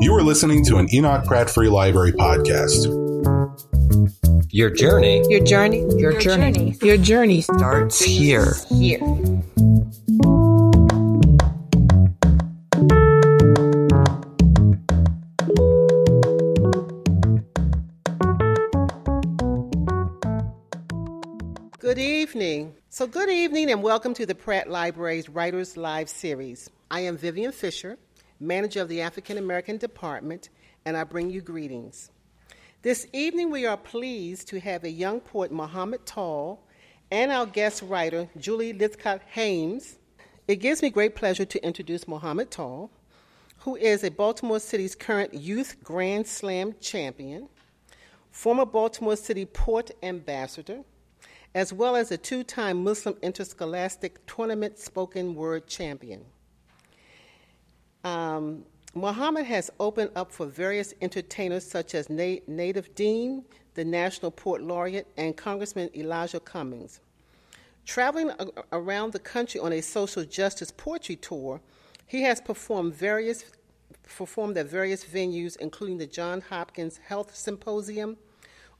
You are listening to an Enoch Pratt Free Library podcast. Your journey Your journey, your, Your journey, journey. your journey starts here. here. Good evening. So, good evening and welcome to the Pratt Library's Writers Live series. I am Vivian Fisher, manager of the African American Department, and I bring you greetings. This evening, we are pleased to have a young poet, Muhammad Tall, and our guest writer, Julie Lythcott Haims. It gives me great pleasure to introduce Muhammad Tall, who is a Baltimore City's current Youth Grand Slam champion, former Baltimore City Poet Ambassador, as well as a two time Muslim Interscholastic Tournament Spoken Word Champion. Um, Muhammad has opened up for various entertainers such as Na- Native Dean, the National Poet Laureate, and Congressman Elijah Cummings. Traveling a- around the country on a social justice poetry tour, he has performed various performed at various venues, including the John Hopkins Health Symposium,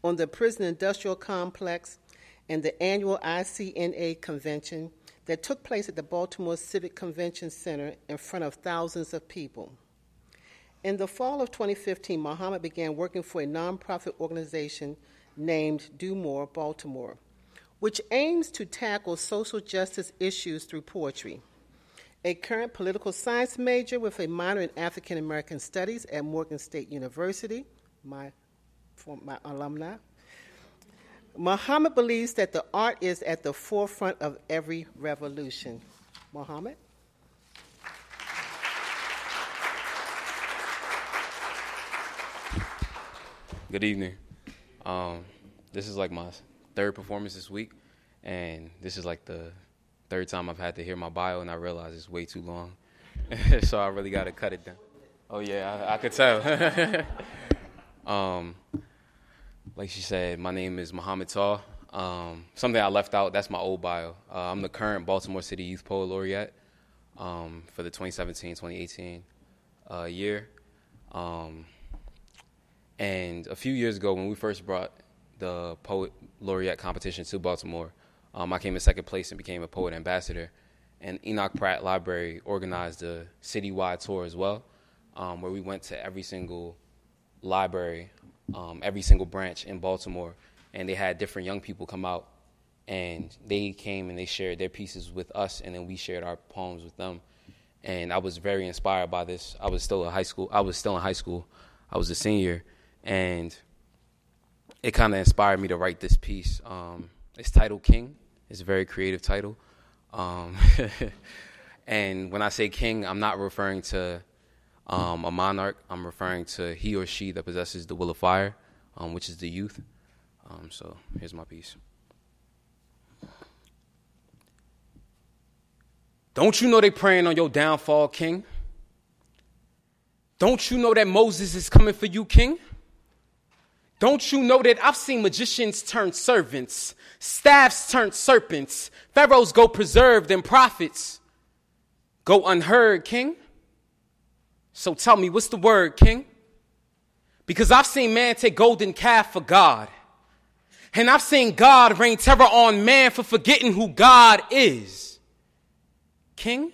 on the Prison Industrial Complex, and the annual ICNA convention that took place at the Baltimore Civic Convention Center in front of thousands of people. In the fall of 2015, Muhammad began working for a nonprofit organization named DewMore Baltimore, which aims to tackle social justice issues through poetry. A current political science major with a minor in African American studies at Morgan State University, my, my alumni. Muhammad believes that the art is at the forefront of every revolution. Muhammad? Good evening. Um, this is like my third performance this week, and this is like the third time I've had to hear my bio, and I realize it's way too long, so I really got to cut it down. Oh yeah, I, I could tell. um, like she said, my name is Muhammad Tall. Um, something I left out, that's my old bio. Uh, I'm the current Baltimore City Youth Poet Laureate um, for the 2017-2018 uh, year. Um, and a few years ago, when we first brought the Poet Laureate competition to Baltimore, um, I came in second place and became a poet ambassador. And Enoch Pratt Library organized a citywide tour as well, um, where we went to every single library, um, every single branch in Baltimore, and they had different young people come out, and they came and they shared their pieces with us, and then we shared our poems with them. And I was very inspired by this. I was still in high school. I was still in high school. I was a senior, and it kind of inspired me to write this piece. Um, it's titled King. It's a very creative title. Um, and when I say king, I'm not referring to um, a monarch. I'm referring to he or she that possesses the will of fire, um, which is the youth. Um, so here's my piece. Don't you know they praying on your downfall, king? Don't you know that Moses is coming for you, king? Don't you know that I've seen magicians turn servants, staffs turn serpents, pharaohs go preserved, and prophets go unheard, king? So tell me, what's the word, king? Because I've seen man take golden calf for God. And I've seen God rain terror on man for forgetting who God is. King?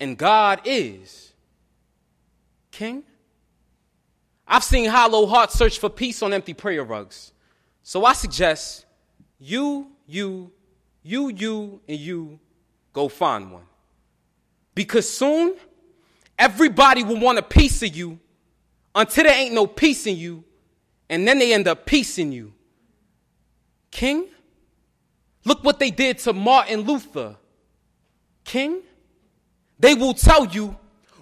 And God is. King? I've seen hollow hearts search for peace on empty prayer rugs. So I suggest you, you, you, you, and you go find one. Because soon, everybody will want a piece of you until there ain't no peace in you, and then they end up piecing you. King? Look what they did to Martin Luther. King? They will tell you,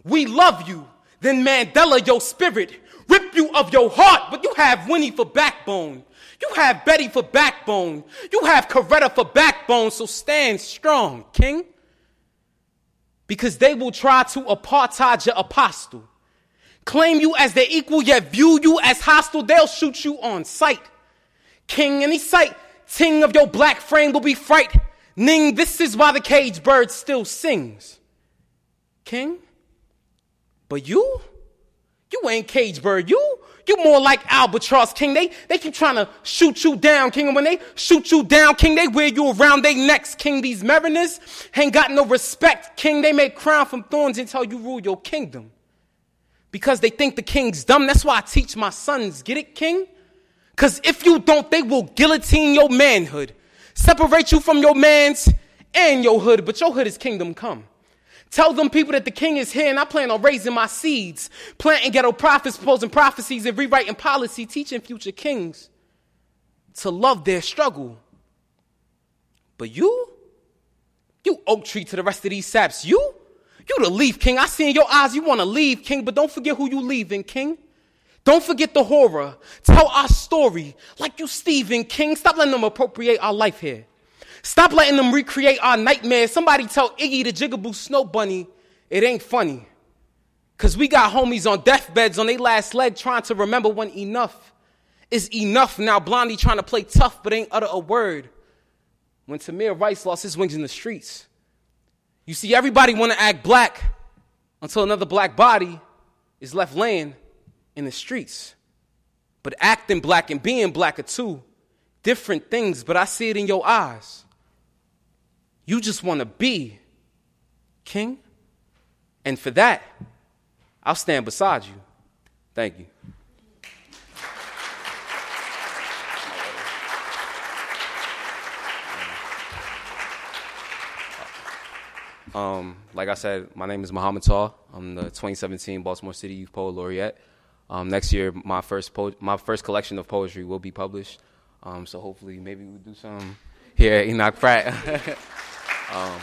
we love you. Then Mandela, your spirit, rip you of your heart, but you have Winnie for backbone. You have Betty for backbone. You have Coretta for backbone, so stand strong, King. Because they will try to apartheid your apostle. Claim you as their equal, yet view you as hostile. They'll shoot you on sight. King, any sight, ting of your black frame will be fright. Ning, this is why the cage bird still sings. King? But you? You ain't cage bird. You, you more like albatross, king. They, they keep trying to shoot you down, king. And when they shoot you down, king, they wear you around their necks, king. These mariners ain't got no respect, king. They make crown from thorns until you rule your kingdom. Because they think the king's dumb. That's why I teach my sons. Get it, king? Because if you don't, they will guillotine your manhood, separate you from your man's and your hood, but your hood is kingdom come. Tell them people that the king is here and I plan on raising my seeds, planting ghetto prophets, proposing prophecies, and rewriting policy, teaching future kings to love their struggle. But you, you oak tree to the rest of these saps, you, you the leaf king. I see in your eyes you want to leave, king, but don't forget who you leaving, king. Don't forget the horror. Tell our story like you Stephen King. Stop letting them appropriate our life here. Stop letting them recreate our nightmares. Somebody tell Iggy the Jigaboo Snow Bunny it ain't funny. Because we got homies on deathbeds on their last leg trying to remember when enough is enough. Now Blondie trying to play tough but ain't utter a word. When Tamir Rice lost his wings in the streets. You see, everybody want to act black until another black body is left laying in the streets. But acting black and being black are two different things, but I see it in your eyes. You just want to be king. And for that, I'll stand beside you. Thank you. Um, like I said, my name is Muhammad Tall. I'm the 2017 Baltimore City Youth Poet Laureate. Um, next year, my first po- my first collection of poetry will be published. Um, so hopefully, maybe we'll do some here at Enoch Pratt. Um,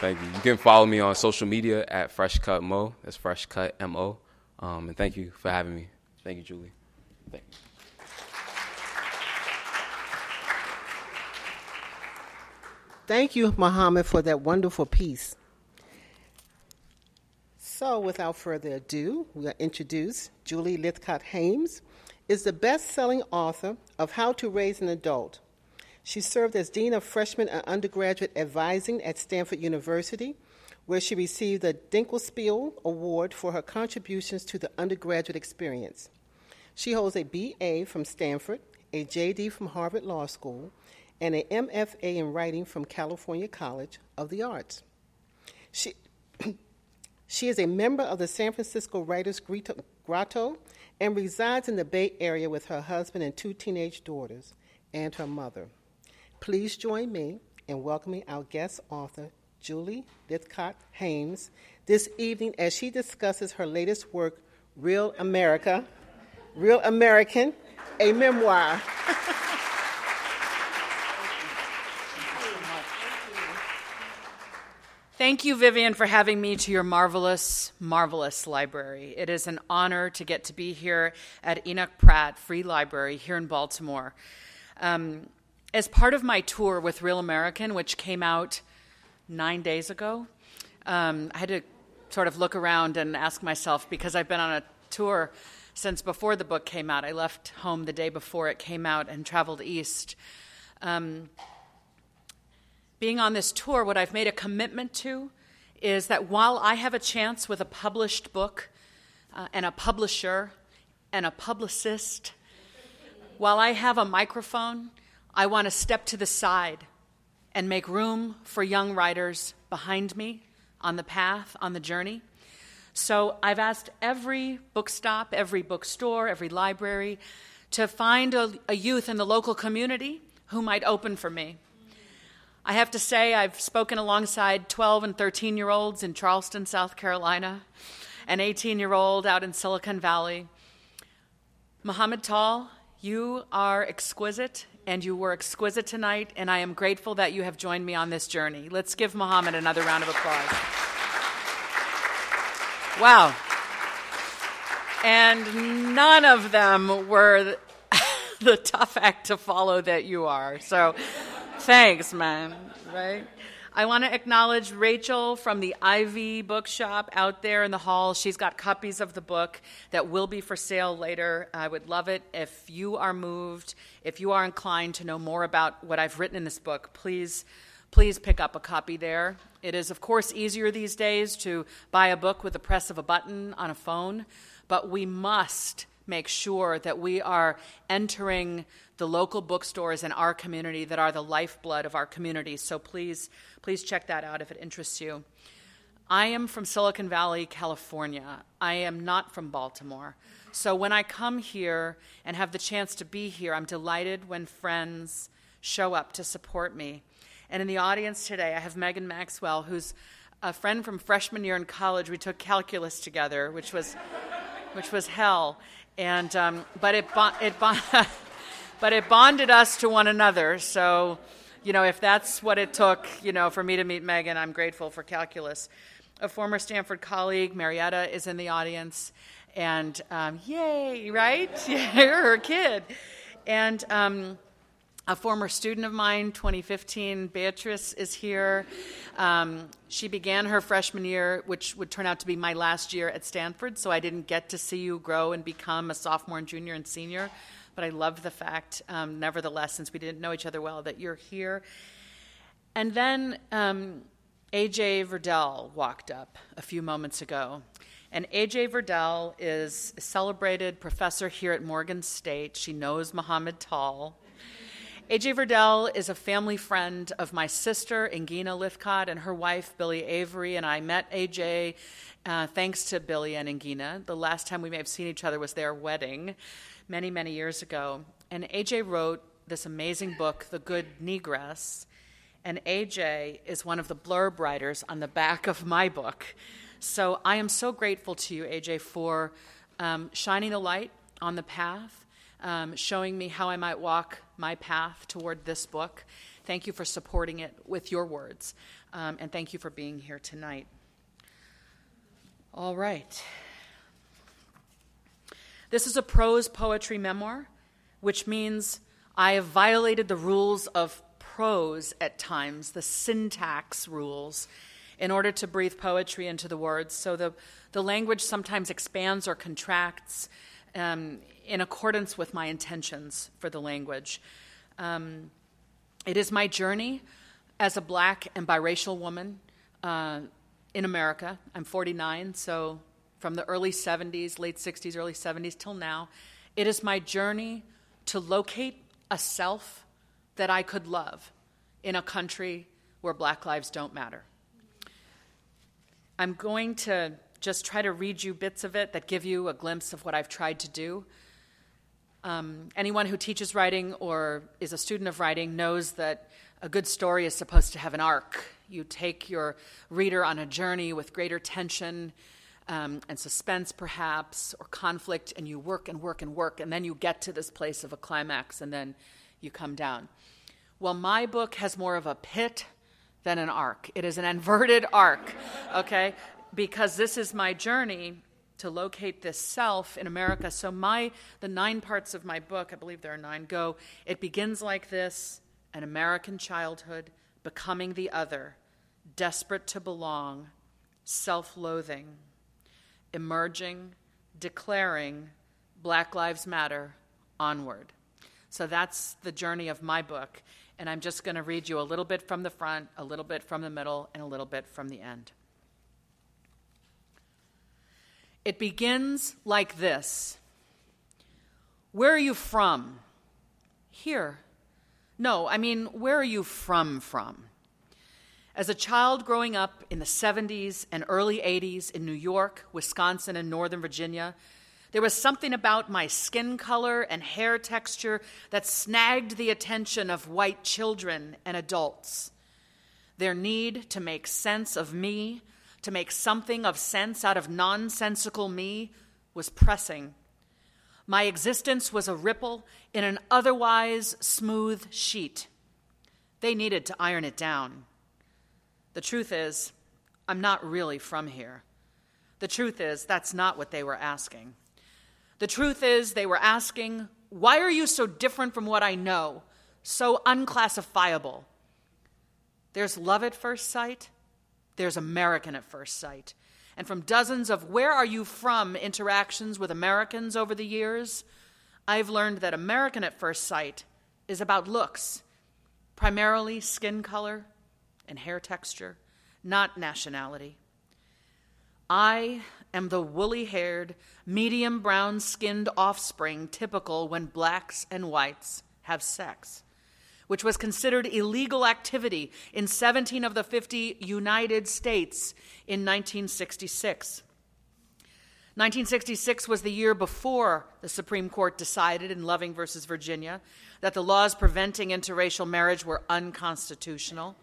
thank you. You can follow me on social media at Fresh Cut Mo. That's Fresh Cut M O. Um, and thank you for having me. Thank you, Julie. Thank you. Thank you, Muhammad, for that wonderful piece. So, without further ado, we'll introduce Julie Lythcott Haims, is the best-selling author of How to Raise an Adult, she served as Dean of Freshman and Undergraduate Advising at Stanford University, where she received the Dinkelspiel Award for her contributions to the undergraduate experience. She holds a BA from Stanford, a JD from Harvard Law School, and a MFA in writing from California College of the Arts. She, she is a member of the San Francisco Writers Grotto and resides in the Bay Area with her husband and two teenage daughters and her mother. Please join me in welcoming our guest author, Julie Lythcott Haims, this evening as she discusses her latest work, Real America, Real American, a memoir. Thank you, Vivian, for having me to your marvelous, marvelous library. It is an honor to get to be here at Enoch Pratt Free Library here in Baltimore. Um, as part of my tour with Real American, which came out nine days ago, um, I had to sort of look around and ask myself because I've been on a tour since before the book came out. I left home the day before it came out and traveled east. Um, being on this tour, what I've made a commitment to is that while I have a chance with a published book uh, and a publisher and a publicist, while I have a microphone I want to step to the side and make room for young writers behind me on the path, on the journey. So I've asked every bookstop, every bookstore, every library to find a, a, youth in the local community who might open for me. I have to say, I've spoken alongside 12 and 13 year olds in Charleston, South Carolina, an 18 year old out in Silicon Valley. Muhammad Tall, you are exquisite and you were exquisite tonight, and I am grateful that you have joined me on this journey. Let's give Muhammad another round of applause. Wow. And none of them were the tough act to follow that you are. So thanks, man, right? I want to acknowledge Rachel from the Ivy Bookshop out there in the hall. She's got copies of the book that will be for sale later. I would love it if you are moved, if you are inclined to know more about what I've written in this book, please please pick up a copy there. It is, of course, easier these days to buy a book with the press of a button on a phone, but we must make sure that we are entering the local bookstores in our community that are the lifeblood of our community. So please, please check that out if it interests you. I am from Silicon Valley, California. I am not from Baltimore. So when I come here and have the chance to be here, I'm delighted when friends show up to support me. And in the audience today, I have Megan Maxwell, who's a friend from freshman year in college. We took calculus together, which was, which was hell. And, um, but, it, it, but it bonded us to one another. So, you know, if that's what it took, you know, for me to meet Megan, I'm grateful for calculus. A former Stanford colleague, Marietta, is in the audience. And um, yay, right? You're her kid. And um, a former student of mine, 2015, Beatrice, is here. Um, she began her freshman year, which would turn out to be my last year at Stanford, so I didn't get to see you grow and become a sophomore and junior and senior. But I love the fact, um, nevertheless, since we didn't know each other well, that you're here. And then um, AJ Verdelle walked up a few moments ago. And AJ Verdelle is a celebrated professor here at Morgan State. She knows Muhammad Tall. AJ Verdelle is a family friend of my sister, Ingina Lythcott, and her wife, Billie Avery. And I met AJ uh, thanks to Billie and Ingina. The last time we may have seen each other was their wedding many, many years ago. And AJ wrote this amazing book, The Good Negress. And AJ is one of the blurb writers on the back of my book. So I am so grateful to you, AJ, for um, shining a light on the path um, showing me how I might walk my path toward this book. Thank you for supporting it with your words, um, and thank you for being here tonight. All right. This is a prose poetry memoir, which means I have violated the rules of prose at times, the syntax rules, in order to breathe poetry into the words. So the, the language sometimes expands or contracts um, in accordance with my intentions for the language. Um, it is my journey as a black and biracial woman uh, in America. I'm 49, so from the early 70s, late 60s, early 70s till now, it is my journey to locate a self that I could love in a country where black lives don't matter. I'm going to just try to read you bits of it that give you a glimpse of what I've tried to do. Um, anyone who teaches writing or is a student of writing knows that a good story is supposed to have an arc. You take your reader on a journey with greater tension um, and suspense, perhaps, or conflict, and you work and work and work, and then you get to this place of a climax, and then you come down. Well, my book has more of a pit than an arc. It is an inverted arc, okay? Because this is my journey to locate this self in America. So my the nine parts of my book, I believe there are nine, go. It begins like this: an American childhood, becoming the other, desperate to belong, self-loathing, emerging, declaring, Black Lives Matter, onward. So that's the journey of my book. And I'm just going to read you a little bit from the front, a little bit from the middle, and a little bit from the end. It begins like this Where are you from? Here. No, I mean, where are you from from? As a child growing up in the 70s and early 80s in New York, Wisconsin, and Northern Virginia, there was something about my skin color and hair texture that snagged the attention of white children and adults. Their need to make sense of me to make something of sense out of nonsensical me was pressing. My existence was a ripple in an otherwise smooth sheet. They needed to iron it down. The truth is, I'm not really from here. The truth is, that's not what they were asking. The truth is, they were asking, Why are you so different from what I know, so unclassifiable? There's love at first sight, there's American at first sight. And from dozens of where are you from interactions with Americans over the years, I've learned that American at first sight is about looks, primarily skin color and hair texture, not nationality. I am the woolly haired, medium brown skinned offspring typical when blacks and whites have sex, which was considered illegal activity in 17 of the 50 United States in 1966. 1966 was the year before the Supreme Court decided in Loving versus Virginia that the laws preventing interracial marriage were unconstitutional.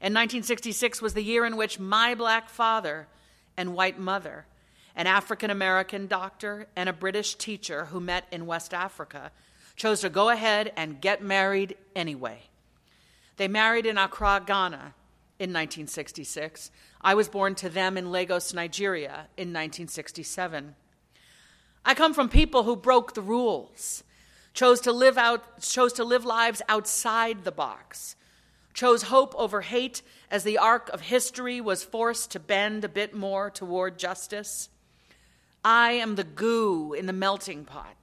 And 1966 was the year in which my black father and white mother, an African American doctor and a British teacher who met in West Africa, chose to go ahead and get married anyway. They married in Accra, Ghana in 1966. I was born to them in Lagos, Nigeria in 1967. I come from people who broke the rules, chose to live out chose to live lives outside the box, chose hope over hate as the arc of history was forced to bend a bit more toward justice. I am the goo in the melting pot,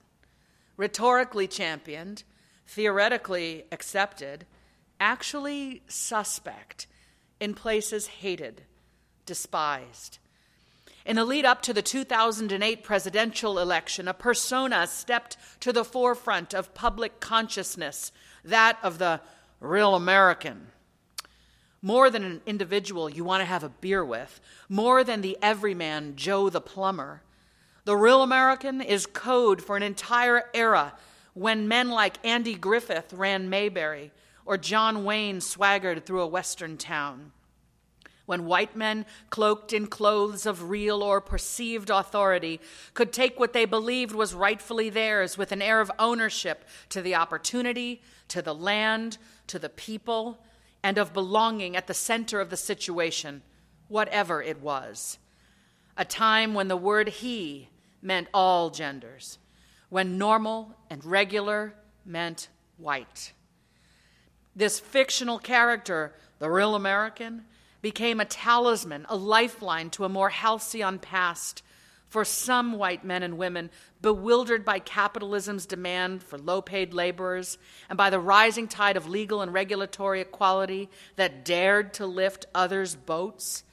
rhetorically championed, theoretically accepted, actually suspect in places hated, despised. In the lead up to the 2008 presidential election, a persona stepped to the forefront of public consciousness, that of the real American. More than an individual you want to have a beer with, more than the everyman Joe the plumber. The real American is code for an entire era when men like Andy Griffith ran Mayberry, or John Wayne swaggered through a western town. When white men, cloaked in clothes of real or perceived authority, could take what they believed was rightfully theirs with an air of ownership to the opportunity, to the land, to the people, and of belonging at the center of the situation, whatever it was. A time when the word he meant all genders, when normal and regular meant white. This fictional character, the real American, became a talisman, a lifeline to a more halcyon past for some white men and women bewildered by capitalism's demand for low paid laborers and by the rising tide of legal and regulatory equality that dared to lift others' boats.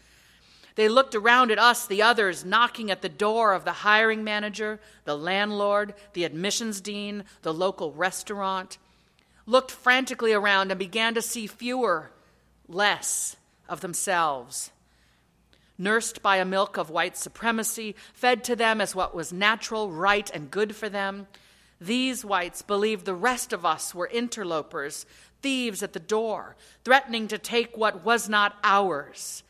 They looked around at us, the others, knocking at the door of the hiring manager, the landlord, the admissions dean, the local restaurant, looked frantically around and began to see fewer, less of themselves. Nursed by a milk of white supremacy, fed to them as what was natural, right, and good for them, these whites believed the rest of us were interlopers, thieves at the door, threatening to take what was not ours.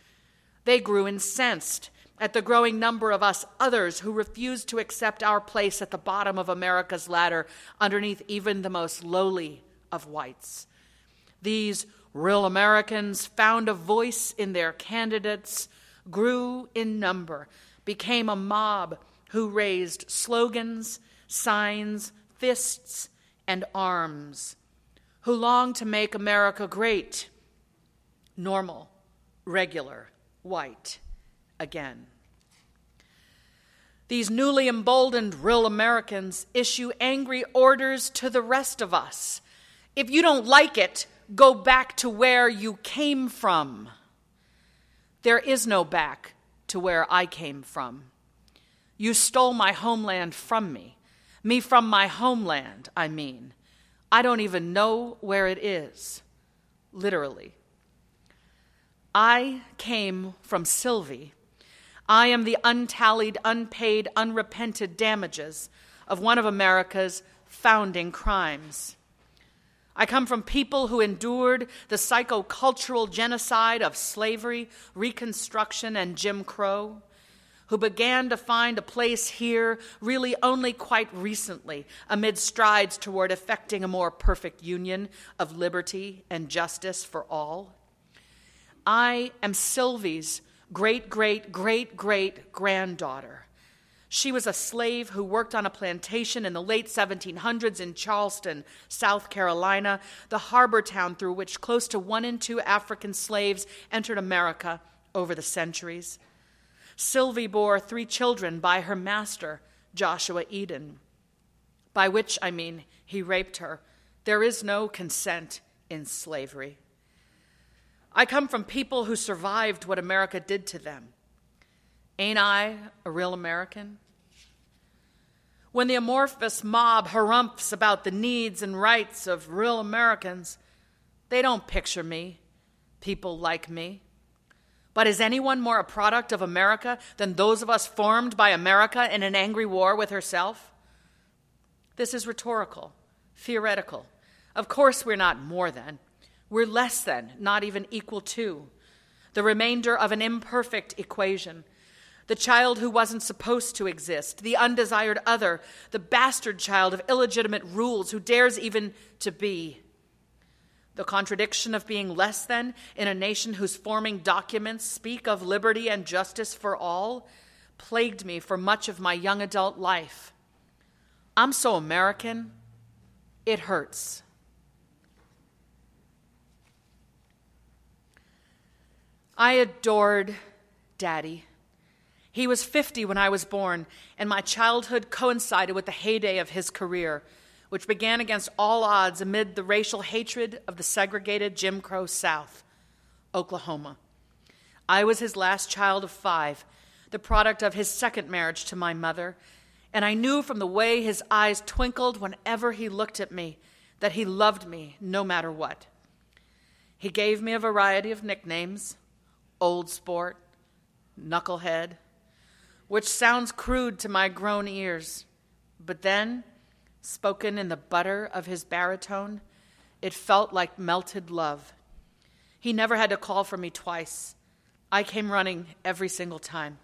They grew incensed at the growing number of us others who refused to accept our place at the bottom of America's ladder underneath even the most lowly of whites. These real Americans found a voice in their candidates, grew in number, became a mob who raised slogans, signs, fists, and arms, who longed to make America great, normal, regular, white again. These newly emboldened real Americans issue angry orders to the rest of us if you don't like it, go back to where you came from. There is no back to where I came from. You stole my homeland from me. Me from my homeland, I mean. I don't even know where it is, literally. I came from Sylvie. I am the untallied, unpaid, unrepented damages of one of America's founding crimes. I come from people who endured the psychocultural genocide of slavery, Reconstruction, and Jim Crow, who began to find a place here really only quite recently amid strides toward effecting a more perfect union of liberty and justice for all. I am Sylvie's great, great, great, great granddaughter. She was a slave who worked on a plantation in the late 1700s in Charleston, South Carolina, the harbor town through which close to one in two African slaves entered America over the centuries. Sylvie bore three children by her master, Joshua Eden, by which I mean he raped her. There is no consent in slavery. I come from people who survived what America did to them. Ain't I a real American? When the amorphous mob harumphs about the needs and rights of real Americans, they don't picture me, people like me. But is anyone more a product of America than those of us formed by America in an angry war with herself? This is rhetorical, theoretical. Of course, we're not more than. We're less than, not even equal to. The remainder of an imperfect equation. The child who wasn't supposed to exist, the undesired other, the bastard child of illegitimate rules who dares even to be. The contradiction of being less than in a nation whose forming documents speak of liberty and justice for all plagued me for much of my young adult life. I'm so American, it hurts. I adored Daddy. He was 50 when I was born, and my childhood coincided with the heyday of his career which began against all odds amid the racial hatred of the segregated Jim Crow South, Oklahoma. I was his last child of five, the product of his second marriage to my mother, and I knew from the way his eyes twinkled whenever he looked at me that he loved me no matter what. He gave me a variety of nicknames Old Sport, Knucklehead, which sounds crude to my grown ears. But then spoken in the butter of his baritone, it felt like melted love. He never had to call for me twice. I came running every single time.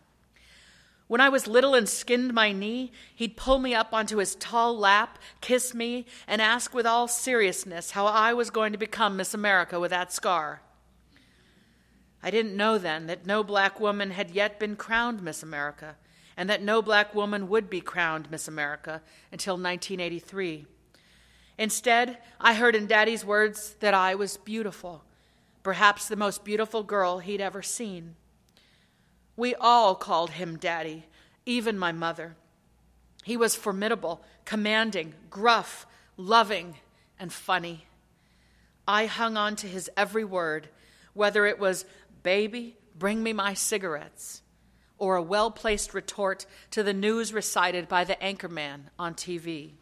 When I was little and skinned my knee, he'd pull me up onto his tall lap, kiss me, and ask with all seriousness how I was going to become Miss America with that scar. I didn't know then that no black woman had yet been crowned Miss America, and that no black woman would be crowned Miss America until 1983. Instead, I heard in Daddy's words that I was beautiful, perhaps the most beautiful girl he'd ever seen. We all called him Daddy, even my mother. He was formidable, commanding, gruff, loving, and funny. I hung on to his every word, whether it was, Baby, bring me my cigarettes, or a well placed retort to the news recited by the anchorman on TV.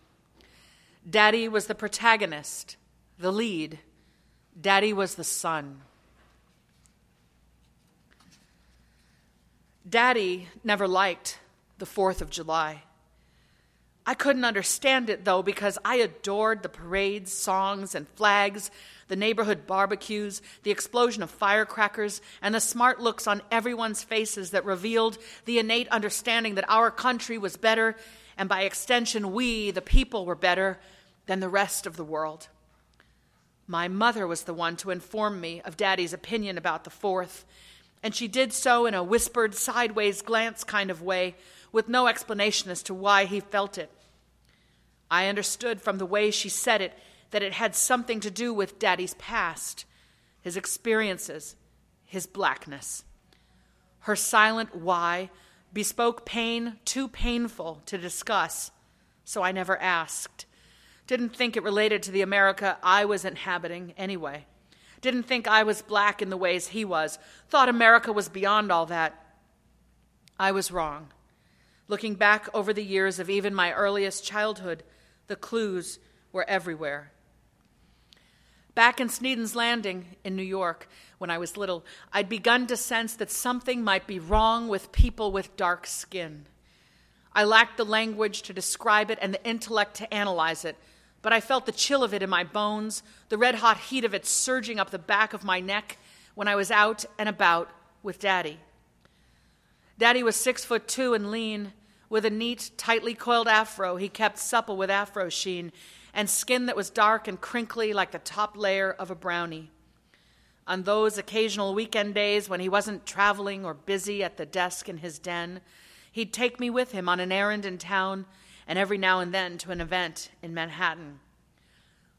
Daddy was the protagonist, the lead. Daddy was the son. Daddy never liked the 4th of July. I couldn't understand it though because I adored the parades, songs, and flags the neighborhood barbecues, the explosion of firecrackers, and the smart looks on everyone's faces that revealed the innate understanding that our country was better, and by extension, we, the people, were better than the rest of the world. My mother was the one to inform me of Daddy's opinion about the Fourth, and she did so in a whispered, sideways glance kind of way, with no explanation as to why he felt it. I understood from the way she said it that it had something to do with Daddy's past, his experiences, his blackness. Her silent why bespoke pain too painful to discuss, so I never asked. Didn't think it related to the America I was inhabiting anyway. Didn't think I was black in the ways he was. Thought America was beyond all that. I was wrong. Looking back over the years of even my earliest childhood, the clues were everywhere. Back in Sneden's Landing in New York, when I was little, I'd begun to sense that something might be wrong with people with dark skin. I lacked the language to describe it and the intellect to analyze it, but I felt the chill of it in my bones, the red hot heat of it surging up the back of my neck when I was out and about with Daddy. Daddy was six foot two and lean, with a neat, tightly coiled afro he kept supple with afro sheen and skin that was dark and crinkly like the top layer of a brownie. On those occasional weekend days when he wasn't traveling or busy at the desk in his den, he'd take me with him on an errand in town and every now and then to an event in Manhattan.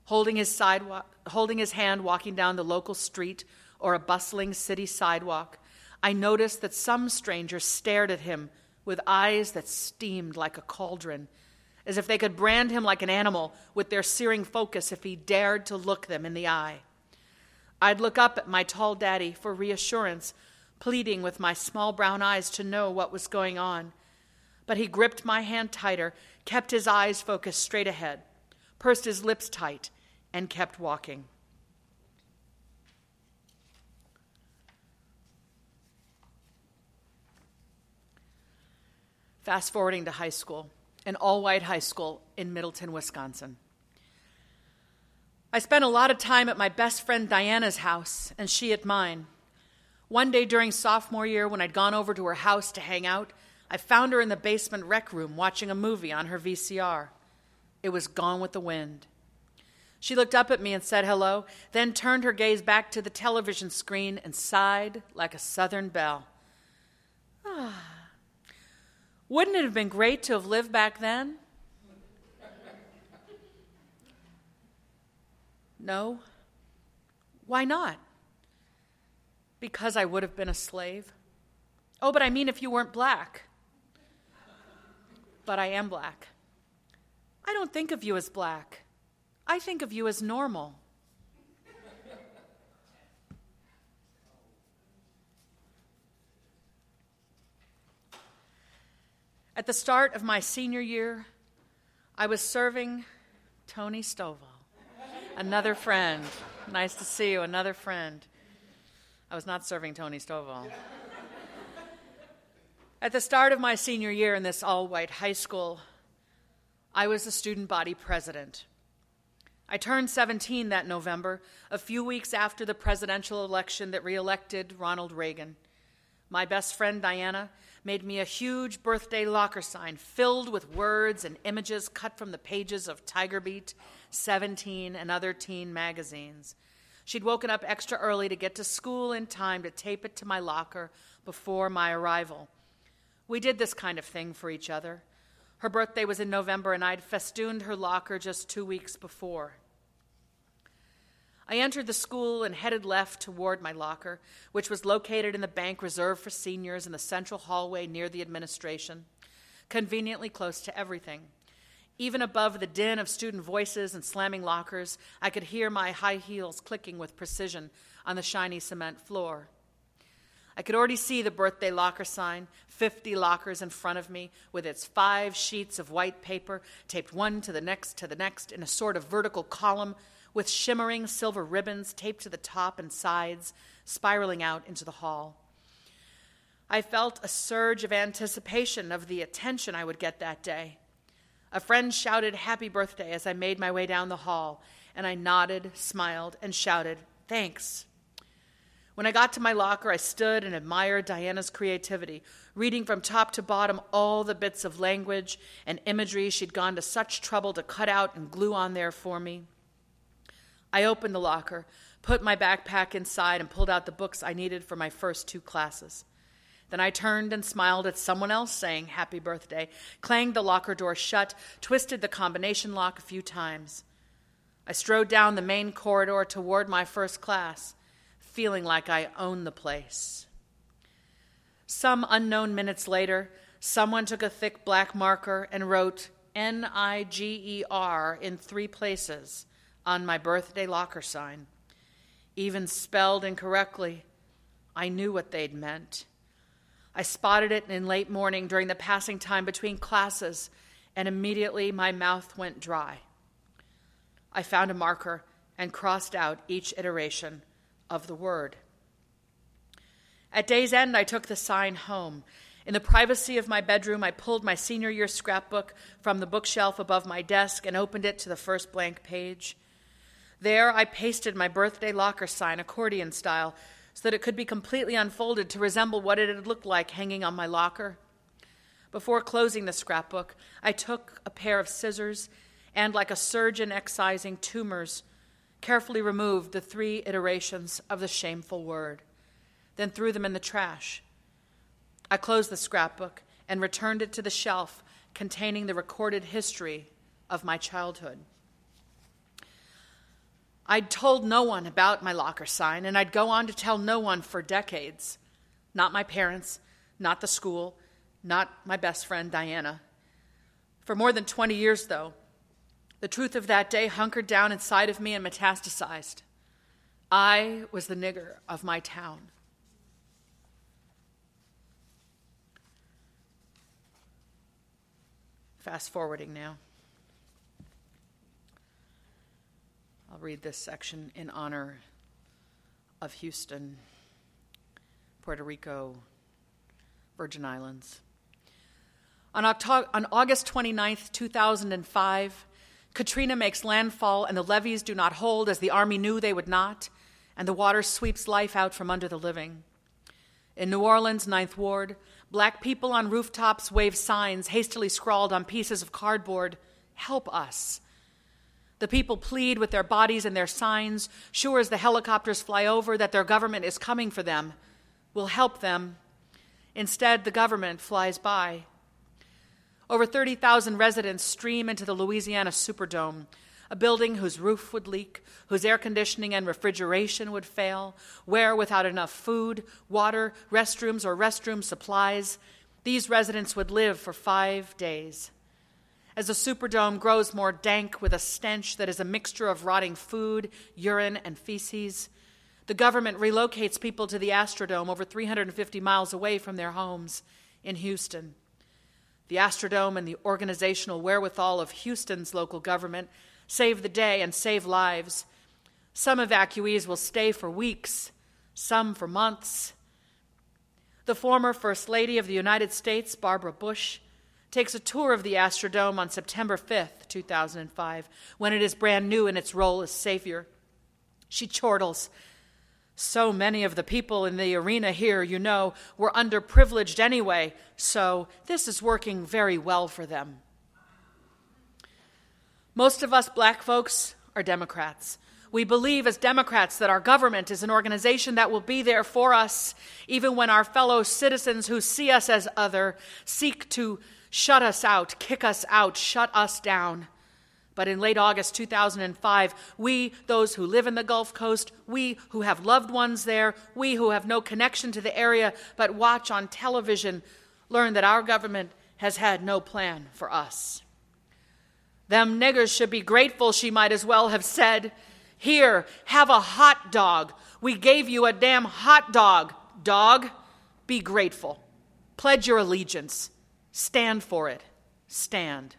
Holding his, sidewalk, holding his hand walking down the local street or a bustling city sidewalk, I noticed that some strangers stared at him with eyes that steamed like a cauldron as if they could brand him like an animal with their searing focus if he dared to look them in the eye. I'd look up at my tall daddy for reassurance, pleading with my small brown eyes to know what was going on. But he gripped my hand tighter, kept his eyes focused straight ahead, pursed his lips tight, and kept walking. Fast forwarding to high school, an all white high school in Middleton, Wisconsin. I spent a lot of time at my best friend Diana's house and she at mine. One day during sophomore year, when I'd gone over to her house to hang out, I found her in the basement rec room watching a movie on her VCR. It was Gone with the Wind. She looked up at me and said hello, then turned her gaze back to the television screen and sighed like a southern belle. Ah. Wouldn't it have been great to have lived back then? No. Why not? Because I would have been a slave. Oh, but I mean if you weren't black. But I am black. I don't think of you as black. I think of you as normal. At the start of my senior year, I was serving Tony Stovall, another friend. Nice to see you, another friend. I was not serving Tony Stovall. At the start of my senior year in this all white high school, I was the student body president. I turned 17 that November, a few weeks after the presidential election that reelected Ronald Reagan. My best friend Diana made me a huge birthday locker sign filled with words and images cut from the pages of Tiger Beat, 17, and other teen magazines. She'd woken up extra early to get to school in time to tape it to my locker before my arrival. We did this kind of thing for each other. Her birthday was in November, and I'd festooned her locker just two weeks before. I entered the school and headed left toward my locker, which was located in the bank reserved for seniors in the central hallway near the administration, conveniently close to everything. Even above the din of student voices and slamming lockers, I could hear my high heels clicking with precision on the shiny cement floor. I could already see the birthday locker sign, 50 lockers in front of me, with its five sheets of white paper taped one to the next to the next in a sort of vertical column with shimmering silver ribbons taped to the top and sides, spiraling out into the hall. I felt a surge of anticipation of the attention I would get that day. A friend shouted happy birthday as I made my way down the hall, and I nodded, smiled, and shouted, Thanks. When I got to my locker, I stood and admired Diana's creativity, reading from top to bottom all the bits of language and imagery she'd gone to such trouble to cut out and glue on there for me. I opened the locker, put my backpack inside, and pulled out the books I needed for my first two classes. Then I turned and smiled at someone else saying happy birthday, clanged the locker door shut, twisted the combination lock a few times. I strode down the main corridor toward my first class, feeling like I owned the place. Some unknown minutes later, someone took a thick black marker and wrote N I G E R in three places on my birthday locker sign. Even spelled incorrectly, I knew what they'd meant. I spotted it in late morning during the passing time between classes, and immediately my mouth went dry. I found a marker and crossed out each iteration of the word. At day's end, I took the sign home. In the privacy of my bedroom, I pulled my senior year scrapbook from the bookshelf above my desk and opened it to the first blank page. There, I pasted my birthday locker sign accordion style so that it could be completely unfolded to resemble what it had looked like hanging on my locker. Before closing the scrapbook, I took a pair of scissors and, like a surgeon excising tumors, carefully removed the three iterations of the shameful word, then threw them in the trash. I closed the scrapbook and returned it to the shelf containing the recorded history of my childhood. I'd told no one about my locker sign, and I'd go on to tell no one for decades. Not my parents, not the school, not my best friend Diana. For more than 20 years, though, the truth of that day hunkered down inside of me and metastasized. I was the nigger of my town. Fast forwarding now. I'll read this section in honor of Houston, Puerto Rico, Virgin Islands. On, on August 29, 2005, Katrina makes landfall and the levees do not hold as the Army knew they would not, and the water sweeps life out from under the living. In New Orleans, Ninth Ward, black people on rooftops wave signs hastily scrawled on pieces of cardboard Help us. The people plead with their bodies and their signs, sure as the helicopters fly over that their government is coming for them, will help them. Instead, the government flies by. Over 30,000 residents stream into the Louisiana Superdome, a building whose roof would leak, whose air conditioning and refrigeration would fail, where, without enough food, water, restrooms, or restroom supplies, these residents would live for five days. As the Superdome grows more dank with a stench that is a mixture of rotting food, urine, and feces, the government relocates people to the Astrodome over 350 miles away from their homes in Houston. The Astrodome and the organizational wherewithal of Houston's local government save the day and save lives. Some evacuees will stay for weeks, some for months. The former First Lady of the United States, Barbara Bush, takes a tour of the Astrodome on September 5th, 2005, when it is brand new in its role as savior. She chortles, so many of the people in the arena here, you know, were underprivileged anyway, so this is working very well for them. Most of us black folks are Democrats. We believe as Democrats that our government is an organization that will be there for us, even when our fellow citizens who see us as other seek to shut us out, kick us out, shut us down. But in late August 2005, we, those who live in the Gulf Coast, we who have loved ones there, we who have no connection to the area but watch on television, learn that our government has had no plan for us. Them niggers should be grateful, she might as well have said. Here, have a hot dog. We gave you a damn hot dog. Dog, be grateful. Pledge your allegiance. Stand for it. Stand.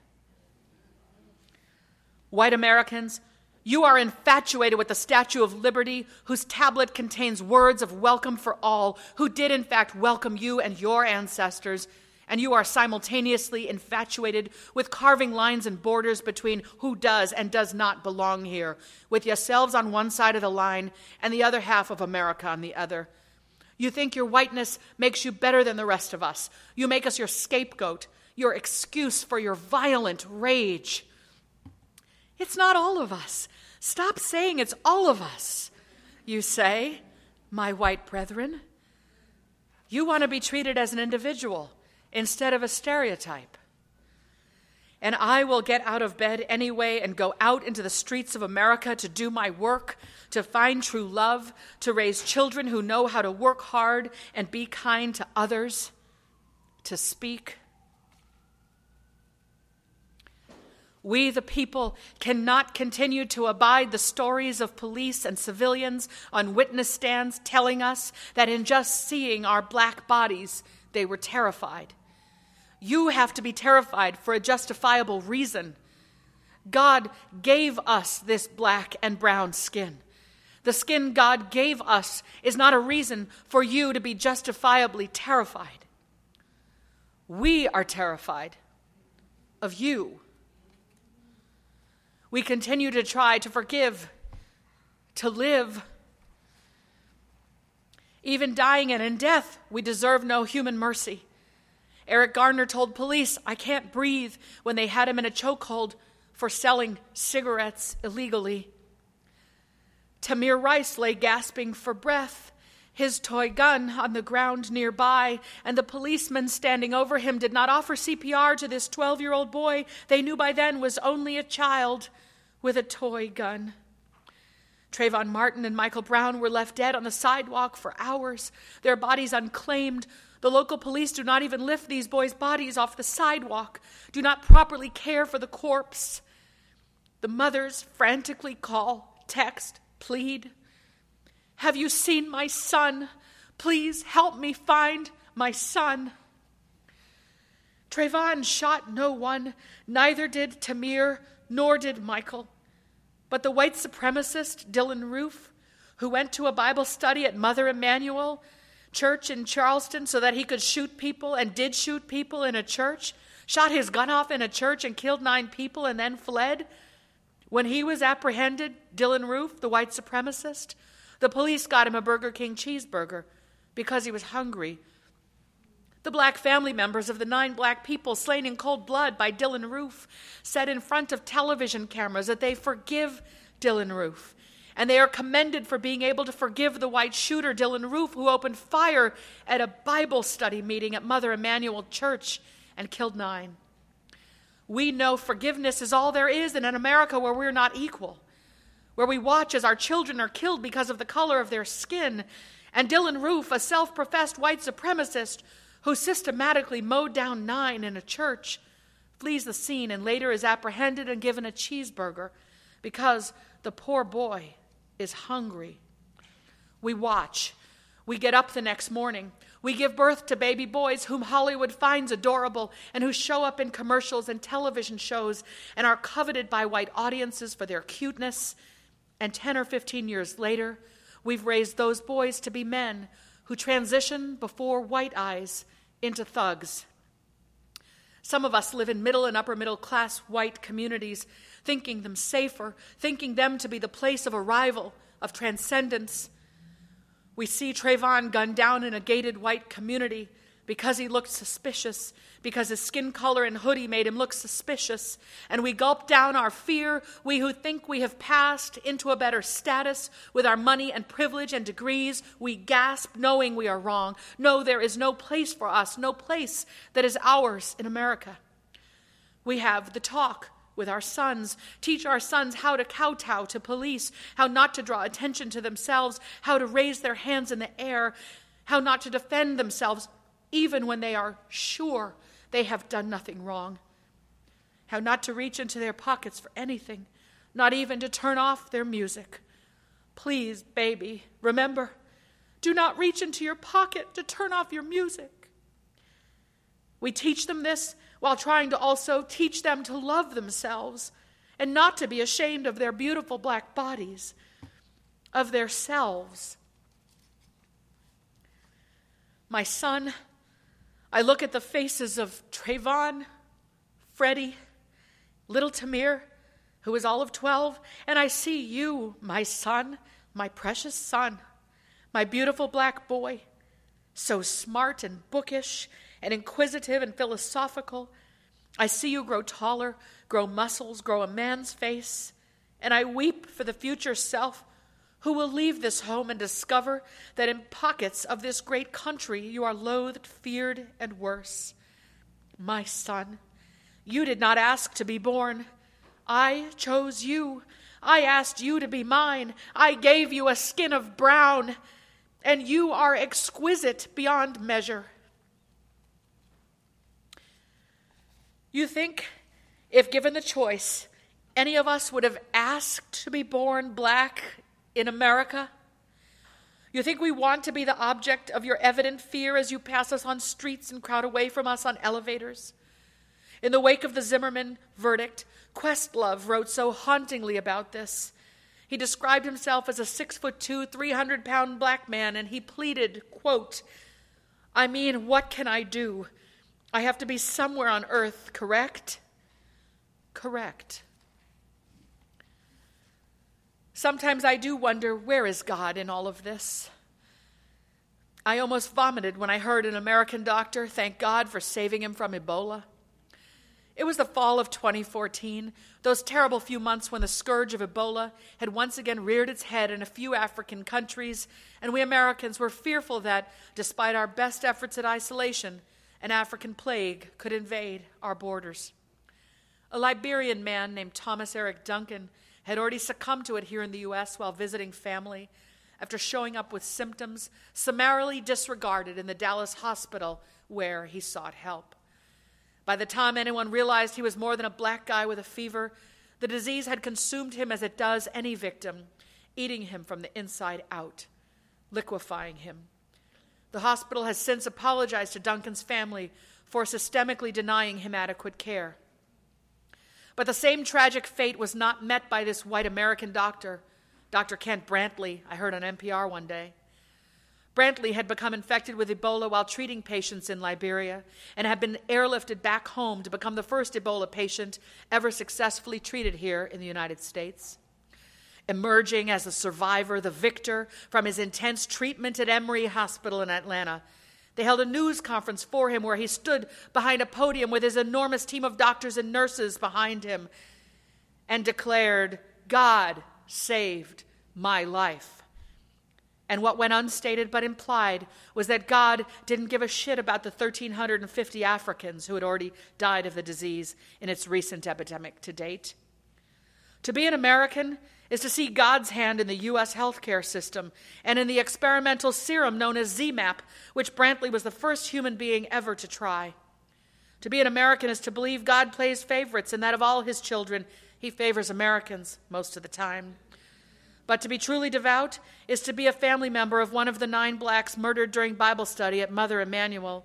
White Americans, you are infatuated with the Statue of Liberty, whose tablet contains words of welcome for all, who did in fact welcome you and your ancestors. And you are simultaneously infatuated with carving lines and borders between who does and does not belong here, with yourselves on one side of the line and the other half of America on the other. You think your whiteness makes you better than the rest of us. You make us your scapegoat, your excuse for your violent rage. It's not all of us. Stop saying it's all of us, you say, my white brethren. You want to be treated as an individual instead of a stereotype. And I will get out of bed anyway and go out into the streets of America to do my work, to find true love, to raise children who know how to work hard and be kind to others, to speak We, the people, cannot continue to abide the stories of police and civilians on witness stands telling us that in just seeing our black bodies, they were terrified. You have to be terrified for a justifiable reason. God gave us this black and brown skin. The skin God gave us is not a reason for you to be justifiably terrified. We are terrified of you we continue to try to forgive, to live. Even dying and in death, we deserve no human mercy. Eric Garner told police, I can't breathe, when they had him in a chokehold for selling cigarettes illegally. Tamir Rice lay gasping for breath, his toy gun on the ground nearby, and the policeman standing over him did not offer CPR to this 12 year old boy they knew by then was only a child with a toy gun. Trayvon Martin and Michael Brown were left dead on the sidewalk for hours, their bodies unclaimed. The local police do not even lift these boys' bodies off the sidewalk, do not properly care for the corpse. The mothers frantically call, text, plead. Have you seen my son? Please help me find my son. Trayvon shot no one, neither did Tamir, nor did Michael. But the white supremacist, Dylann Roof, who went to a Bible study at Mother Emanuel Church in Charleston so that he could shoot people and did shoot people in a church, shot his gun off in a church and killed nine people and then fled. When he was apprehended, Dylann Roof, the white supremacist, the police got him a Burger King cheeseburger because he was hungry. The black family members of the nine black people slain in cold blood by Dylann Roof said in front of television cameras that they forgive Dylann Roof. And they are commended for being able to forgive the white shooter, Dylann Roof, who opened fire at a Bible study meeting at Mother Emanuel Church and killed nine. We know forgiveness is all there is in an America where we're not equal, where we watch as our children are killed because of the color of their skin. And Dylann Roof, a self professed white supremacist who systematically mowed down nine in a church, flees the scene and later is apprehended and given a cheeseburger because the poor boy is hungry. We watch. We get up the next morning. We give birth to baby boys whom Hollywood finds adorable and who show up in commercials and television shows and are coveted by white audiences for their cuteness. And 10 or 15 years later, we've raised those boys to be men who transition before white eyes into thugs. Some of us live in middle and upper middle class white communities, thinking them safer, thinking them to be the place of arrival, of transcendence. We see Trayvon gunned down in a gated white community because he looked suspicious, because his skin color and hoodie made him look suspicious. And we gulp down our fear, we who think we have passed into a better status with our money and privilege and degrees. We gasp, knowing we are wrong. No, there is no place for us, no place that is ours in America. We have the talk with our sons, teach our sons how to kowtow to police, how not to draw attention to themselves, how to raise their hands in the air, how not to defend themselves even when they are sure they have done nothing wrong, how not to reach into their pockets for anything, not even to turn off their music. Please, baby, remember, do not reach into your pocket to turn off your music. We teach them this while trying to also teach them to love themselves and not to be ashamed of their beautiful black bodies, of their selves. My son, I look at the faces of Trayvon, Freddie, little Tamir, who is all of 12, and I see you, my son, my precious son, my beautiful black boy, so smart and bookish and inquisitive and philosophical. I see you grow taller, grow muscles, grow a man's face, and I weep for the future self who will leave this home and discover that in pockets of this great country you are loathed, feared, and worse. My son, you did not ask to be born. I chose you. I asked you to be mine. I gave you a skin of brown, and you are exquisite beyond measure. You think, if given the choice, any of us would have asked to be born black in America? You think we want to be the object of your evident fear as you pass us on streets and crowd away from us on elevators? In the wake of the Zimmerman verdict, Questlove wrote so hauntingly about this. He described himself as a six foot two, 300 pound black man, and he pleaded, quote, I mean, what can I do? I have to be somewhere on earth, correct? Correct. Sometimes I do wonder where is God in all of this? I almost vomited when I heard an American doctor thank God for saving him from Ebola. It was the fall of 2014, those terrible few months when the scourge of Ebola had once again reared its head in a few African countries, and we Americans were fearful that, despite our best efforts at isolation, an African plague could invade our borders. A Liberian man named Thomas Eric Duncan had already succumbed to it here in the U.S. while visiting family after showing up with symptoms summarily disregarded in the Dallas hospital where he sought help. By the time anyone realized he was more than a black guy with a fever, the disease had consumed him as it does any victim, eating him from the inside out. liquefying him. The hospital has since apologized to Duncan's family for systemically denying him adequate care. But the same tragic fate was not met by this white American doctor, Dr. Kent Brantly, I heard on NPR one day. Brantly had become infected with Ebola while treating patients in Liberia and had been airlifted back home to become the first Ebola patient ever successfully treated here in the United States. Emerging as a survivor, the victor from his intense treatment at Emory Hospital in Atlanta, they held a news conference for him where he stood behind a podium with his enormous team of doctors and nurses behind him and declared, God saved my life. And what went unstated but implied was that God didn't give a shit about the 1,350 Africans who had already died of the disease in its recent epidemic to date. To be an American is to see God's hand in the U.S. healthcare system and in the experimental serum known as ZMapp, which Brantly was the first human being ever to try. To be an American is to believe God plays favorites and that of all his children, he favors Americans most of the time. But to be truly devout is to be a family member of one of the nine blacks murdered during Bible study at Mother Emanuel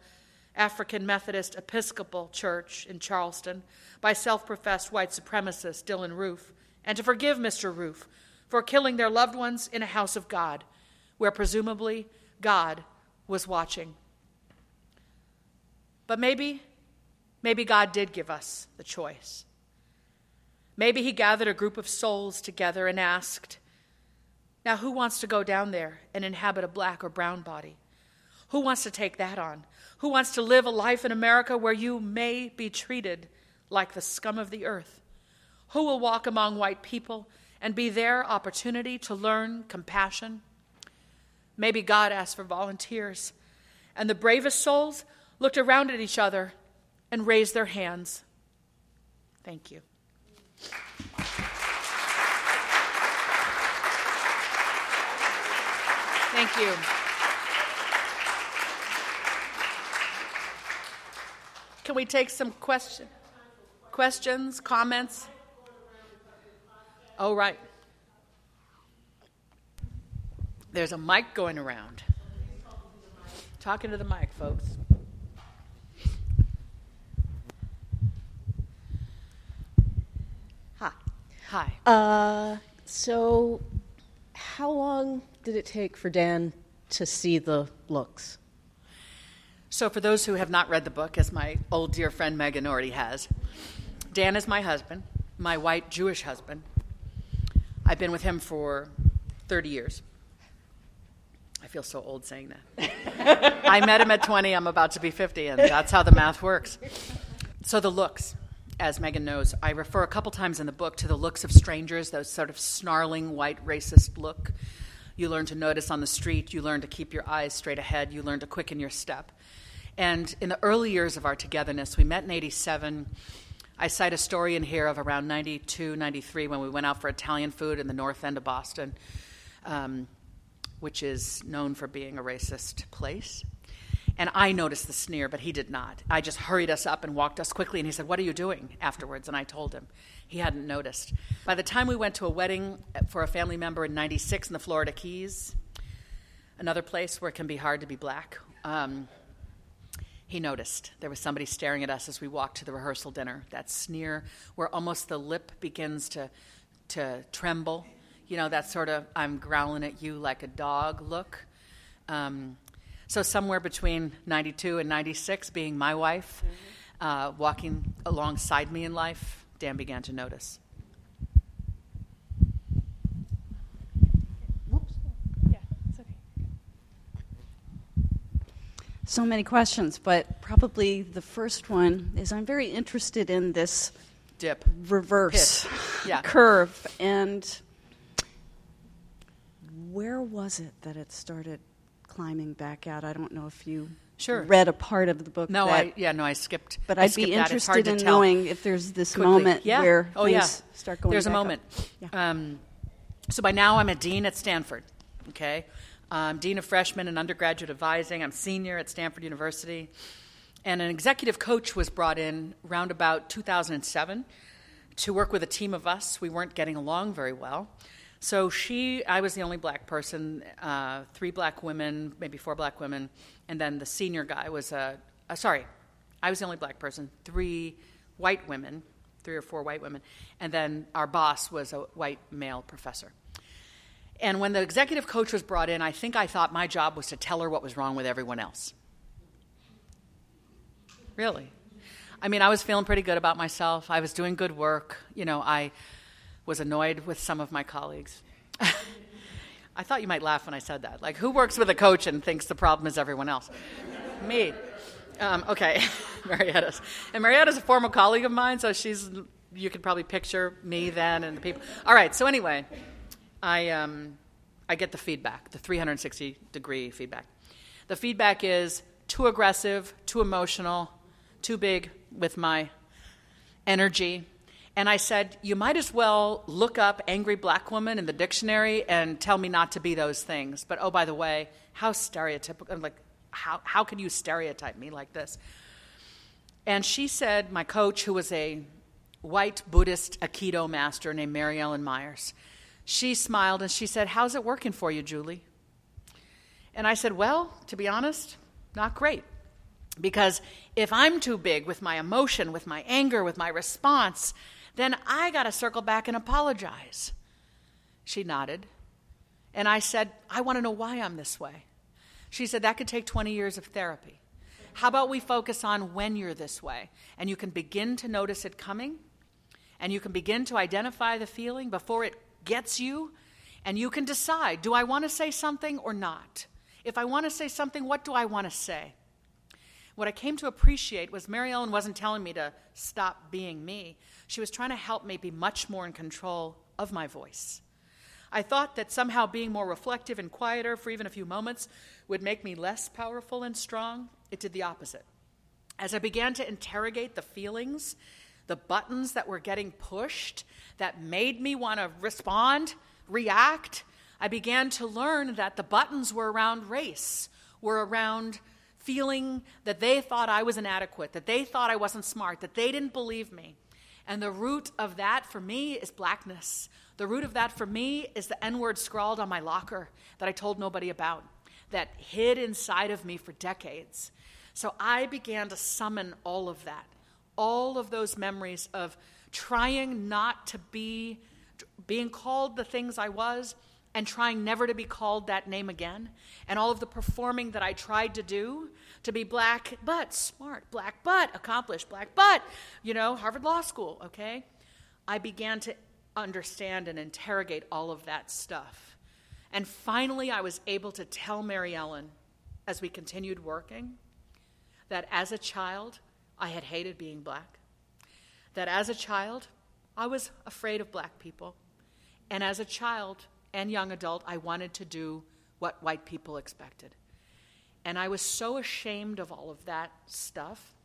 African Methodist Episcopal Church in Charleston by self professed white supremacist Dylann Roof, and to forgive Mr. Roof for killing their loved ones in a house of God, where presumably God was watching. But maybe, maybe God did give us the choice. Maybe He gathered a group of souls together and asked, now, who wants to go down there and inhabit a black or brown body? Who wants to take that on? Who wants to live a life in America where you may be treated like the scum of the earth? Who will walk among white people and be their opportunity to learn compassion? Maybe God asked for volunteers, and the bravest souls looked around at each other and raised their hands. Thank you. Thank you. Can we take some question, questions, comments? Oh, right. There's a mic going around. Talking to the mic, folks. Hi. Hi. Uh, so, how long did it take for Dan to see the looks? So, for those who have not read the book, as my old dear friend Megan already has, Dan is my husband, my white Jewish husband. I've been with him for 30 years. I feel so old saying that. I met him at 20, I'm about to be 50, and that's how the math works. So, the looks, as Megan knows, I refer a couple times in the book to the looks of strangers, those sort of snarling white racist look you learn to notice on the street. You learn to keep your eyes straight ahead. You learn to quicken your step. And in the early years of our togetherness, we met in 87. I cite a story in here of around 92, 93 when we went out for Italian food in the north end of Boston, um, which is known for being a racist place. And I noticed the sneer, but he did not. I just hurried us up and walked us quickly, and he said, What are you doing afterwards? And I told him. He hadn't noticed. By the time we went to a wedding for a family member in 96 in the Florida Keys, another place where it can be hard to be black, um, he noticed there was somebody staring at us as we walked to the rehearsal dinner. That sneer where almost the lip begins to, to tremble. You know, that sort of I'm growling at you like a dog look. Um, so, somewhere between 92 and 96, being my wife, mm-hmm. uh, walking alongside me in life, Dan began to notice. Whoops. Yeah, it's okay. So many questions, but probably the first one is I'm very interested in this dip reverse yeah. curve and where was it that it started climbing back out? I don't know if you sure. read a part of the book. No, that, I yeah, no, I skipped. But I I'd skipped be interested in tell. knowing if there's this Quickly. moment yeah. where oh, things yeah. start going. There's a moment. Yeah. Um, so by now I'm a dean at Stanford. Okay, um, dean of freshman and undergraduate advising. I'm senior at Stanford University, and an executive coach was brought in around about 2007 to work with a team of us. We weren't getting along very well. So she, I was the only black person, uh, three black women, maybe four black women, and then the senior guy was a, uh, sorry, I was the only black person, three white women, three or four white women, and then our boss was a white male professor. And when the executive coach was brought in, I think I thought my job was to tell her what was wrong with everyone else. Really. I mean, I was feeling pretty good about myself. I was doing good work. You know, I was annoyed with some of my colleagues. I thought you might laugh when I said that. Like, who works with a coach and thinks the problem is everyone else? Me. Um, okay, Marietta's. And Marietta's a former colleague of mine, so she's, you could probably picture me then and the people. All right, so anyway, I, um, I get the feedback, the 360 degree feedback. The feedback is too aggressive, too emotional, too big with my energy. And I said, You might as well look up angry black woman in the dictionary and tell me not to be those things. But oh, by the way, how stereotypical, I'm like, how, how can you stereotype me like this? And she said, My coach, who was a white Buddhist Aikido master named Mary Ellen Myers, she smiled and she said, How's it working for you, Julie? And I said, Well, to be honest, not great. Because if I'm too big with my emotion, with my anger, with my response, then I got to circle back and apologize. She nodded. And I said, I want to know why I'm this way. She said, That could take 20 years of therapy. How about we focus on when you're this way? And you can begin to notice it coming, and you can begin to identify the feeling before it gets you, and you can decide do I want to say something or not? If I want to say something, what do I want to say? What I came to appreciate was Mary Ellen wasn't telling me to stop being me. She was trying to help me be much more in control of my voice. I thought that somehow being more reflective and quieter for even a few moments would make me less powerful and strong. It did the opposite. As I began to interrogate the feelings, the buttons that were getting pushed that made me want to respond, react, I began to learn that the buttons were around race, were around feeling that they thought I was inadequate, that they thought I wasn't smart, that they didn't believe me. And the root of that for me is blackness. The root of that for me is the N word scrawled on my locker that I told nobody about, that hid inside of me for decades. So I began to summon all of that, all of those memories of trying not to be, being called the things I was, and trying never to be called that name again, and all of the performing that I tried to do to be black but smart, black but accomplished, black but, you know, Harvard Law School, okay? I began to understand and interrogate all of that stuff. And finally, I was able to tell Mary Ellen as we continued working that as a child, I had hated being black. That as a child, I was afraid of black people. And as a child, and young adult, I wanted to do what white people expected. And I was so ashamed of all of that stuff.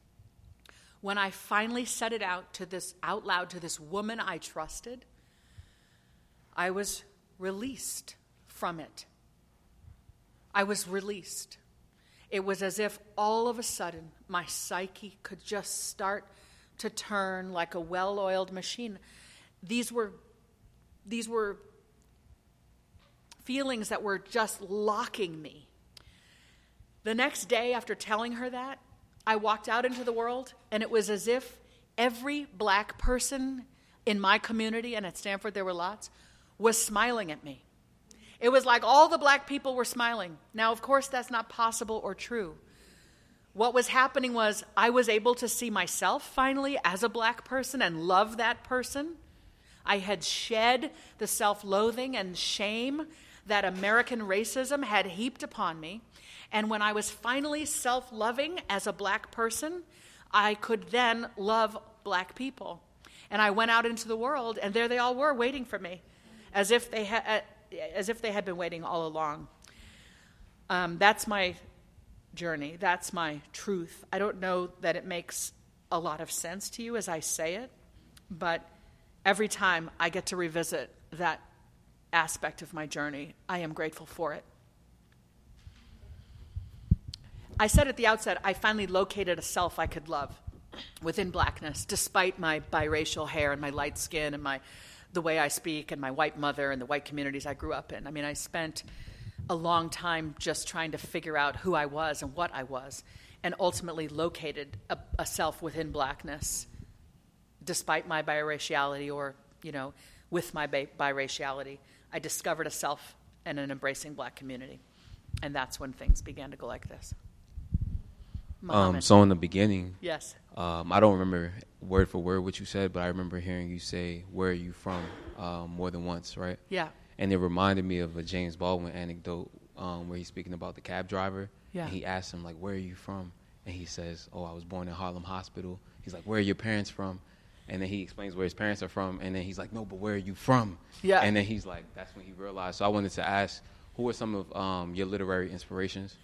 When I finally said it out to this out loud to this woman I trusted, I was released from it. I was released. It was as if all of a sudden my psyche could just start to turn like a well oiled machine. These were, these were feelings that were just locking me. The next day, after telling her that, I walked out into the world, and it was as if every black person in my community, and at Stanford there were lots, was smiling at me. It was like all the black people were smiling. Now, of course, that's not possible or true. What was happening was I was able to see myself finally as a black person and love that person. I had shed the self loathing and shame that American racism had heaped upon me. And when I was finally self loving as a black person, I could then love black people. And I went out into the world, and there they all were waiting for me, as if they, ha- uh, as if they had been waiting all along. Um, that's my journey. That's my truth. I don't know that it makes a lot of sense to you as I say it, but every time I get to revisit that aspect of my journey. I am grateful for it. I said at the outset, I finally located a self I could love within blackness, despite my biracial hair and my light skin and my the way I speak and my white mother and the white communities I grew up in. I mean, I spent a long time just trying to figure out who I was and what I was, and ultimately located a, a self within blackness, despite my biraciality or, you know, with my bi- biraciality. I discovered a self and an embracing black community. And that's when things began to go like this. Um, so in the beginning, yes. Um, I don't remember word for word what you said, but I remember hearing you say, "Where are you from?" Um, more than once, right? Yeah. And it reminded me of a James Baldwin anecdote um, where he's speaking about the cab driver. Yeah. And he asked him like, "Where are you from?" And he says, "Oh, I was born in Harlem Hospital." He's like, "Where are your parents from?" And then he explains where his parents are from, and then he's like, "No, but where are you from?" Yeah. And then he's like, "That's when he realized." So I wanted to ask, who are some of um, your literary inspirations,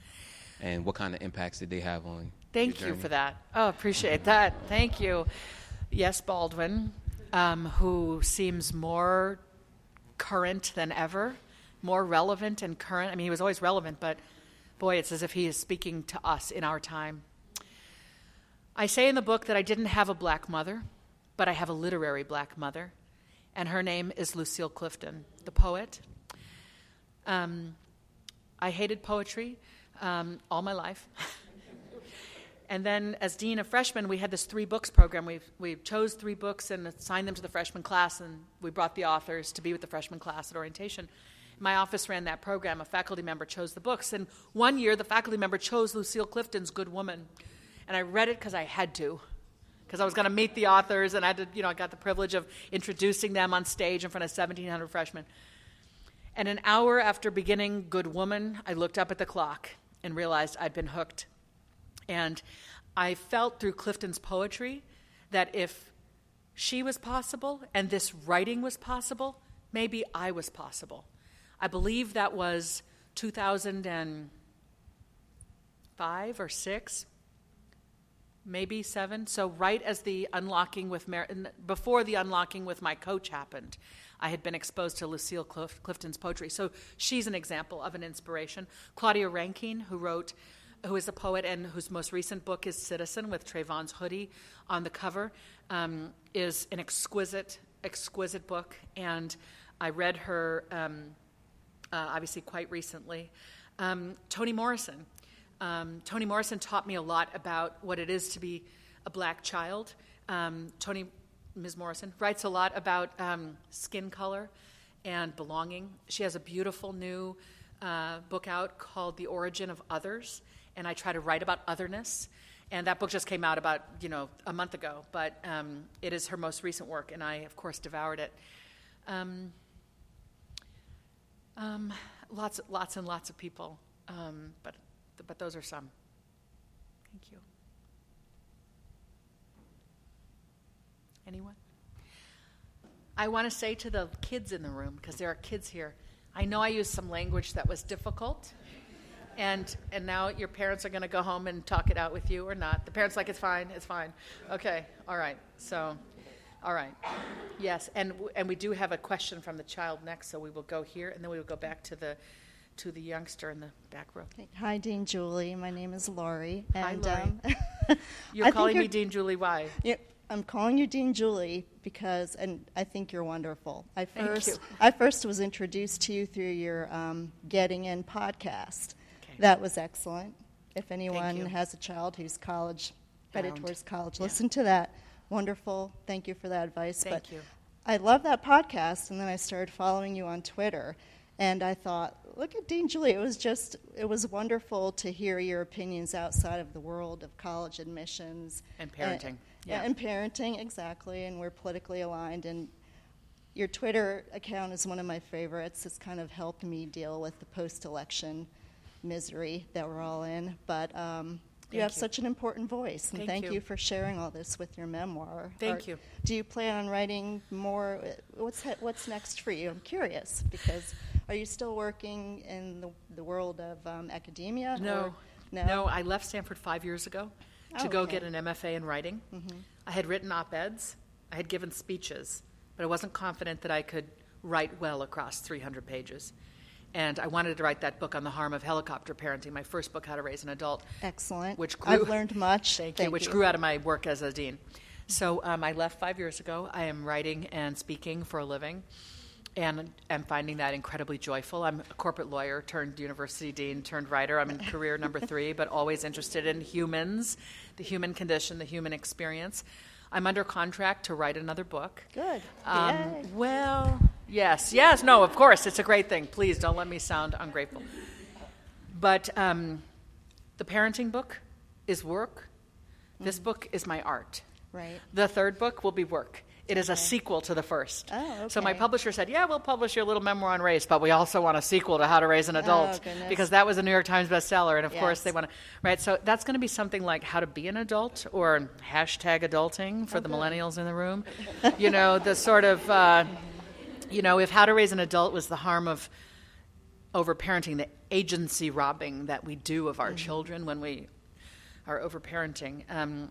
and what kind of impacts did they have on? Thank you for that. Oh, appreciate that. Thank you. Yes, Baldwin, um, who seems more current than ever, more relevant and current. I mean, he was always relevant, but boy, it's as if he is speaking to us in our time. I say in the book that I didn't have a black mother, but I have a literary black mother, and her name is Lucille Clifton, the poet. Um, I hated poetry um, all my life. And then, as dean of freshmen, we had this three books program. We we chose three books and assigned them to the freshman class, and we brought the authors to be with the freshman class at orientation. My office ran that program. A faculty member chose the books, and one year the faculty member chose Lucille Clifton's Good Woman, and I read it because I had to, because I was going to meet the authors, and I to, you know, I got the privilege of introducing them on stage in front of 1,700 freshmen. And an hour after beginning Good Woman, I looked up at the clock and realized I'd been hooked. And I felt through Clifton's poetry that if she was possible and this writing was possible, maybe I was possible. I believe that was 2005 or 6, maybe 7. So right as the unlocking with Mar- before the unlocking with my coach happened, I had been exposed to Lucille Clif- Clifton's poetry. So she's an example of an inspiration. Claudia Rankine, who wrote who is a poet and whose most recent book is Citizen with Trayvon's hoodie on the cover, um, is an exquisite, exquisite book. And I read her um, uh, obviously quite recently. Um, Toni Morrison. Um, Toni Morrison taught me a lot about what it is to be a black child. Um, Toni, Ms. Morrison, writes a lot about um, skin color and belonging. She has a beautiful new uh, book out called The Origin of Others and I try to write about otherness. And that book just came out about you know a month ago, but um, it is her most recent work, and I of course devoured it. Um, um, lots, lots and lots of people, um, but but those are some. Thank you. Anyone? I want to say to the kids in the room because there are kids here. I know I used some language that was difficult and and now your parents are going to go home and talk it out with you or not the parents like it's fine it's fine okay all right so all right yes and and we do have a question from the child next so we will go here and then we will go back to the to the youngster in the back row Hi, Dean Julie. My name is Lori. Hi, And, Lori. Um, you're I calling me you're- dean julie why I'm calling you Dean Julie because, and I think you're wonderful. I Thank first, you. I first was introduced to you through your um, Getting In podcast. Okay. That was excellent. If anyone has a child who's college headed towards college, Yeah. listen to that. Wonderful. Thank you for that advice. Thank but you. I love that podcast, and then I started following you on Twitter, and I thought, look at Dean Julie. It was just, it was wonderful to hear your opinions outside of the world of college admissions And parenting. yeah, Yeah. and parenting exactly, and we're politically aligned. And your Twitter account is one of my favorites. It's kind of helped me deal with the post-election misery that we're all in. But um, you have you. such an important voice, and Thank thank, you. you. for sharing all this with your memoir. Thank Are- you. Do you plan on writing more? What's what's next for you? I'm curious because are you still working in the, the world of um, academia? no no. no i left stanford five years ago to Oh, go okay. Mm-hmm. get an mfa in writing i had written op-eds i had given speeches but i wasn't confident that i could write well across 300 pages and i wanted to write that book on the harm of helicopter parenting my first book how to raise an adult Excellent. which grew I've learned much. Thank, you, which you. grew out of my work as a dean. So um, I left five years ago. I am writing and speaking for a living, and am finding that incredibly joyful. I'm a corporate lawyer turned university dean turned writer. I'm in career number three, but always interested in humans, the human condition, the human experience. I'm under contract to write another book. Good. Um, well, yes, yes, no, of course, it's a great thing. Please don't let me sound ungrateful. But um, the parenting book is work. This book is my art. Right. The third book will be work. It is a sequel to the first. Oh, So my publisher said, "Yeah, we'll publish your little memoir on race, but we also want a sequel to How to Raise an Adult Oh, because that was a New York Times bestseller, and of course they want to." Right. So that's going to be something like How to Be an Adult or hashtag Adulting Oh, for the millennials in the room. you know, the sort of, uh, you know, if How to Raise an Adult was the harm of overparenting, the agency robbing that we do of our children when we are overparenting. Um,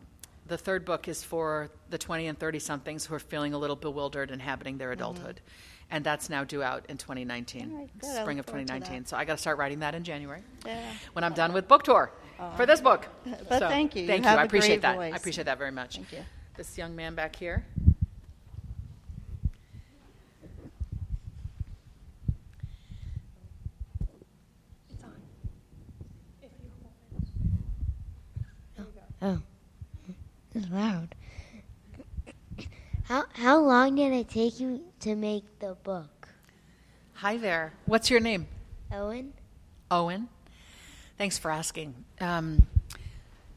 the third book is for the 20 and 30 somethings who are feeling a little bewildered inhabiting their adulthood. And that's now due out in 2019, Mm-hmm. All right, good. I spring of 2019. So I got to start writing that in January Yeah. when I'm done with book tour for this book. But So, thank you. You Thank have I a appreciate that. voice. I appreciate that very much. Thank you. This young man back here. Oh, it's loud. How how long did it take you to make the book, Hi there. What's your name? Owen? Owen. Thanks for asking. Um,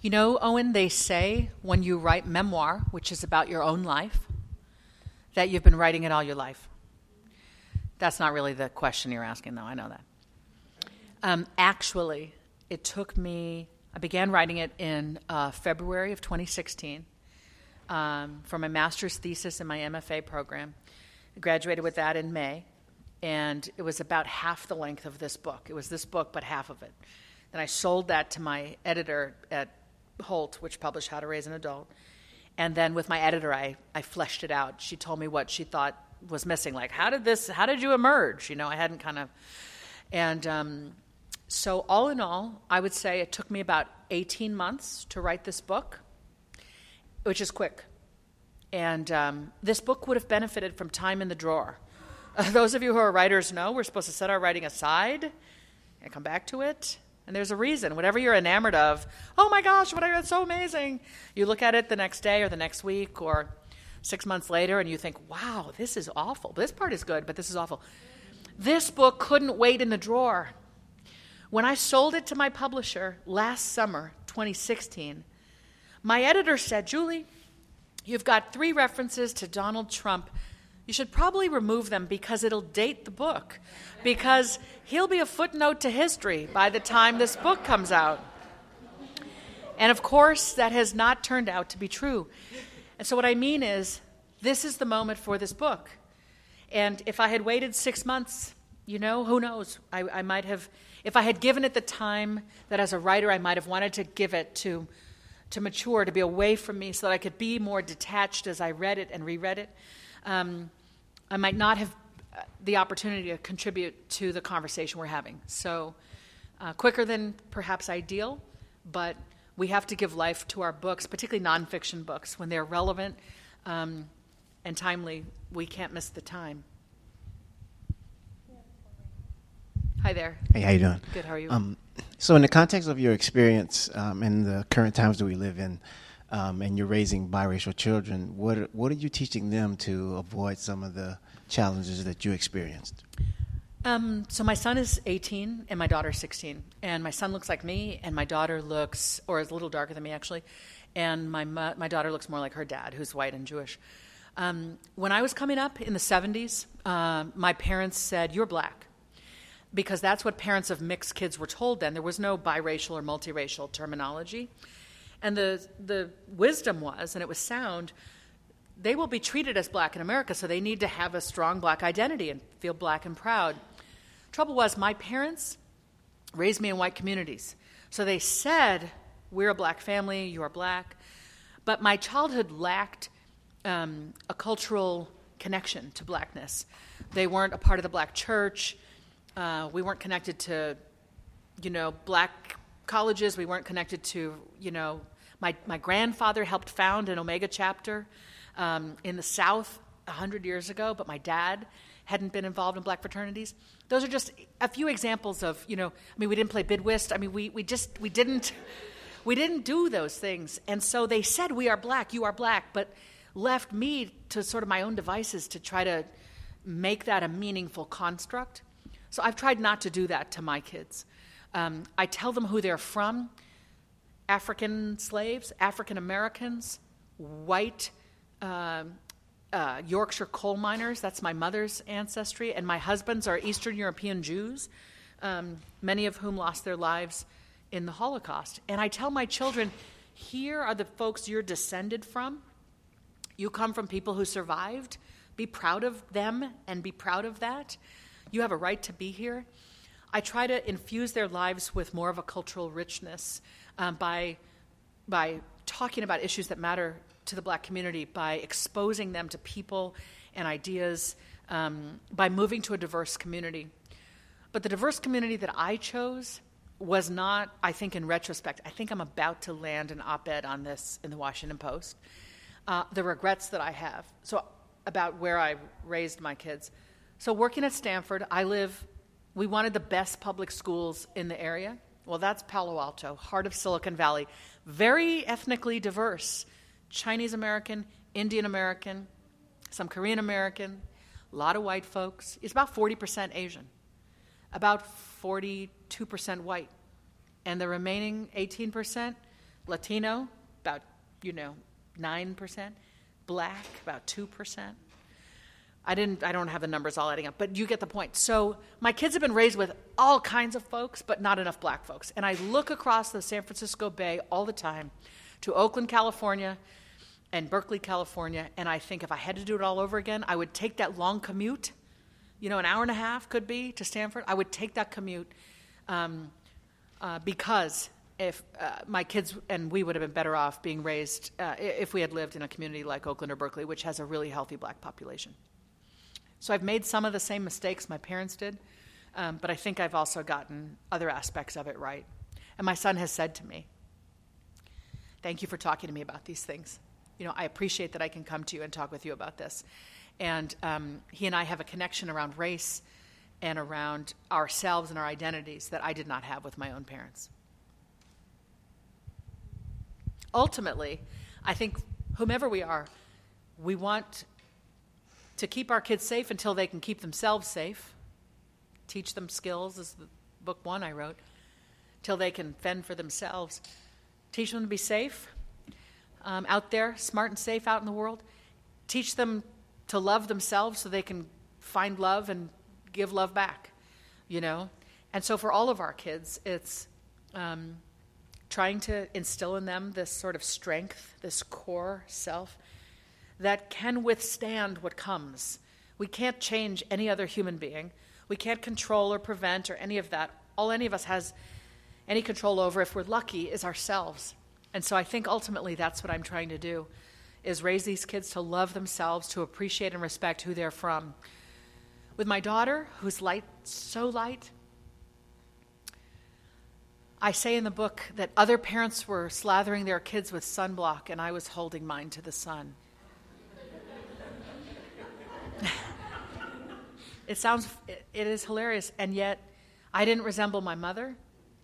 you know, Owen, they say when you write memoir, which is about your own life, that you've been writing it all your life. That's not really the question you're asking, though. I know that. Um, actually, it took me, I began writing it in uh, February of 2016 um, for my master's thesis in my MFA program. I graduated with that in May, and it was about half the length of this book. It was this book, but half of it. Then I sold that to my editor at Holt, which published How to Raise an Adult. And then with my editor, I, I fleshed it out. She told me what she thought was missing. Like, how did this, how did you emerge? You know, I hadn't kind of, and um, so all in all, I would say it took me about 18 months to write this book, which is quick. And um, this book would have benefited from time in the drawer. Uh, those of you who are writers know we're supposed to set our writing aside and come back to it. And there's a reason. Whatever you're enamored of, oh my gosh, what I read, so amazing. You look at it the next day or the next week or six months later and you think, wow, this is awful. This part is good, but this is awful. This book couldn't wait in the drawer. When I sold it to my publisher last summer, 2016, my editor said, Julie, you've got three references to Donald Trump. You should probably remove them because it'll date the book, because he'll be a footnote to history by the time this book comes out. And of course, that has not turned out to be true. And so, what I mean is, this is the moment for this book. And if I had waited six months, you know, who knows? I, I might have, if I had given it the time that as a writer I might have wanted to give it to, to mature, to be away from me so that I could be more detached as I read it and reread it, um, I might not have uh, the opportunity to contribute to the conversation we're having. So, uh, quicker than perhaps ideal, but we have to give life to our books, particularly nonfiction books, when they're relevant um, and timely. We can't miss the time. Hi there. Hey, how you doing? Good. How are you? Um, so, in the context of your experience um, in the current times that we live in, um, and you're raising biracial children, what are, what are you teaching them to avoid some of the challenges that you experienced? Um, so my son is 18 and my daughter's 16, and my son looks like me, and my daughter looks, or is a little darker than me actually, and my mu- my daughter looks more like her dad, who's white and Jewish. Um, when I was coming up in the 70s, um, my parents said, "You're black," because that's what parents of mixed kids were told then. There was no biracial or multiracial terminology, and the the wisdom was, and it was sound. They will be treated as black in America, so they need to have a strong black identity and feel black and proud. Trouble was, my parents raised me in white communities. So they said, We're a black family, you are black. But my childhood lacked um, a cultural connection to blackness. They weren't a part of the black church. Uh, we weren't connected to, you know, black colleges. We weren't connected to, you know, My, my grandfather helped found an Omega chapter um, in the South 100 years ago, but my dad hadn't been involved in black fraternities. Those are just a few examples of, you know, I mean, we didn't play bid whist. I mean, we, we just, we didn't, we didn't do those things. And so they said, we are black, you are black, but left me to sort of my own devices to try to make that a meaningful construct. So I've tried not to do that to my kids. Um, I tell them who they're from African slaves, African Americans, white um, uh, Yorkshire coal miners. That's my mother's ancestry. And my husband's are Eastern European Jews, um, many of whom lost their lives in the Holocaust. And I tell my children, here are the folks you're descended from. You come from people who survived. Be proud of them and be proud of that. You have a right to be here. I try to infuse their lives with more of a cultural richness um, by, by talking about issues that matter to the black community, by exposing them to people and ideas, um, by moving to a diverse community. But the diverse community that I chose was not, I think, in retrospect, I think I'm about to land an op ed on this in the Washington Post. Uh, the regrets that I have. So, about where I raised my kids. So, working at Stanford, I live we wanted the best public schools in the area. Well, that's Palo Alto, heart of Silicon Valley. Very ethnically diverse Chinese American, Indian American, some Korean American, a lot of white folks. It's about 40% Asian, about 42% white. And the remaining 18% Latino, about, you know, 9%, black, about 2%. I didn't I don't have the numbers all adding up, but you get the point. So my kids have been raised with all kinds of folks, but not enough black folks. And I look across the San Francisco Bay all the time to Oakland, California, and Berkeley, California, and I think if I had to do it all over again, I would take that long commute, you know, an hour and a half could be to Stanford. I would take that commute um, uh, because if uh, my kids and we would have been better off being raised uh, if we had lived in a community like Oakland or Berkeley, which has a really healthy black population. So I've made some of the same mistakes my parents did, um, but I think I've also gotten other aspects of it right. And my son has said to me, Thank you for talking to me about these things. You know, I appreciate that I can come to you and talk with you about this. And um, he and I have a connection around race and around ourselves and our identities that I did not have with my own parents. Ultimately, I think whomever we are, we want to keep our kids safe until they can keep themselves safe. Teach them skills is the book one I wrote. Till they can fend for themselves. Teach them to be safe um, out there, smart and safe out in the world. Teach them to love themselves so they can find love and give love back, you know? And so for all of our kids, it's um, trying to instill in them this sort of strength, this core self, that can withstand what comes. We can't change any other human being. We can't control or prevent or any of that. All any of us has any control over, if we're lucky, is ourselves. And so I think ultimately that's what I'm trying to do is raise these kids to love themselves, to appreciate and respect who they're from. With my daughter, who's light, so light, I say in the book that other parents were slathering their kids with sunblock, and I was holding mine to the sun. it sounds, it, it is hilarious, and yet I didn't resemble my mother.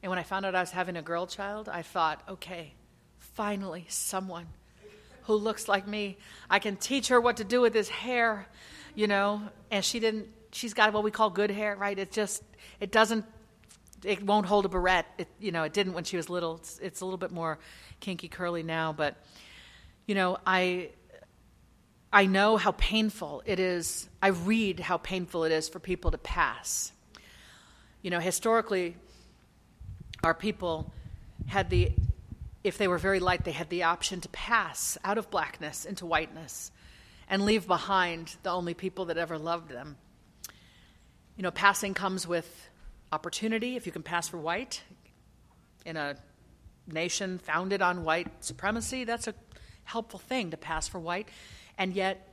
And when I found out I was having a girl child, I thought, okay, finally, someone who looks like me. I can teach her what to do with his hair, you know. And she didn't, she's got what we call good hair, right? It just, it doesn't, it won't hold a barrette. It, you know, it didn't when she was little. It's, it's a little bit more kinky curly now, but, you know, I, I know how painful it is. I read how painful it is for people to pass. You know, historically, our people had the, if they were very light, they had the option to pass out of blackness into whiteness and leave behind the only people that ever loved them. You know, passing comes with opportunity. If you can pass for white in a nation founded on white supremacy, that's a helpful thing to pass for white and yet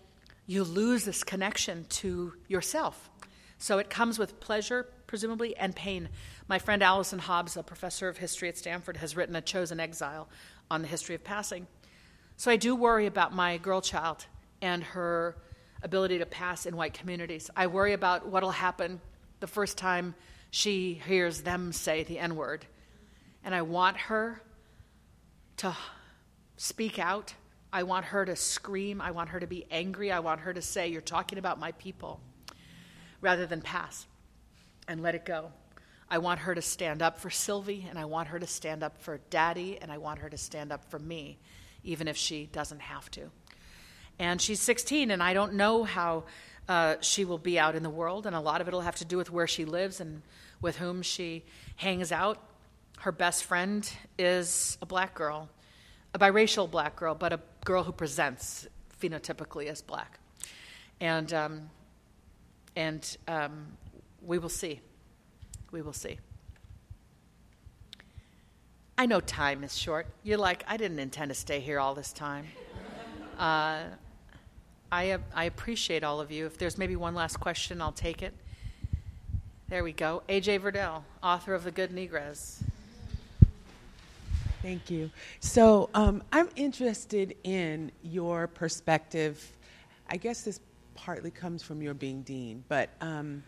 you lose this connection to yourself. So it comes with pleasure, presumably, and pain. My friend Allyson Hobbs, a professor of history at Stanford, has written A Chosen Exile on the history of passing. So I do worry about my girl child and her ability to pass in white communities. I worry about what'll happen the first time she hears them say the N word. And I want her to speak out. I want her to scream. I want her to be angry. I want her to say, You're talking about my people, rather than pass and let it go. I want her to stand up for Sylvie, and I want her to stand up for Daddy, and I want her to stand up for me, even if she doesn't have to. And she's 16, and I don't know how uh, she will be out in the world, and a lot of it will have to do with where she lives and with whom she hangs out. Her best friend is a black girl, a biracial black girl, but a girl who presents phenotypically as black. And, um, and um, we will see. We will see. I know time is short. You're like, I didn't intend to stay here all this time. Uh, I, I appreciate all of you. If there's maybe one last question, I'll take it. There we go. AJ Verdelle, author of The Good Negress. Thank you. So um, I'm interested in your perspective. I guess this partly comes from your being dean, but um,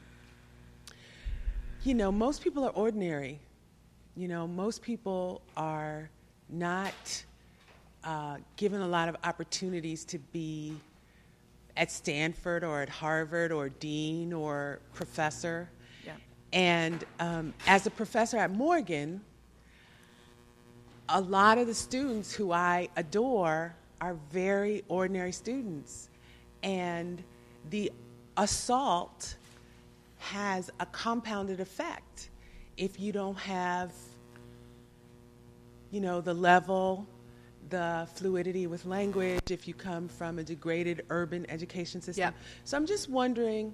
you know, most people are ordinary. You know, most people are not uh, given a lot of opportunities to be at Stanford or at Harvard or dean or professor. Yeah. And um, as a professor at Morgan, a lot of the students who I adore are very ordinary students. And the assault has a compounded effect if you don't have, you know, the level, the fluidity with language, if you come from a degraded urban education system. Yeah. So I'm just wondering,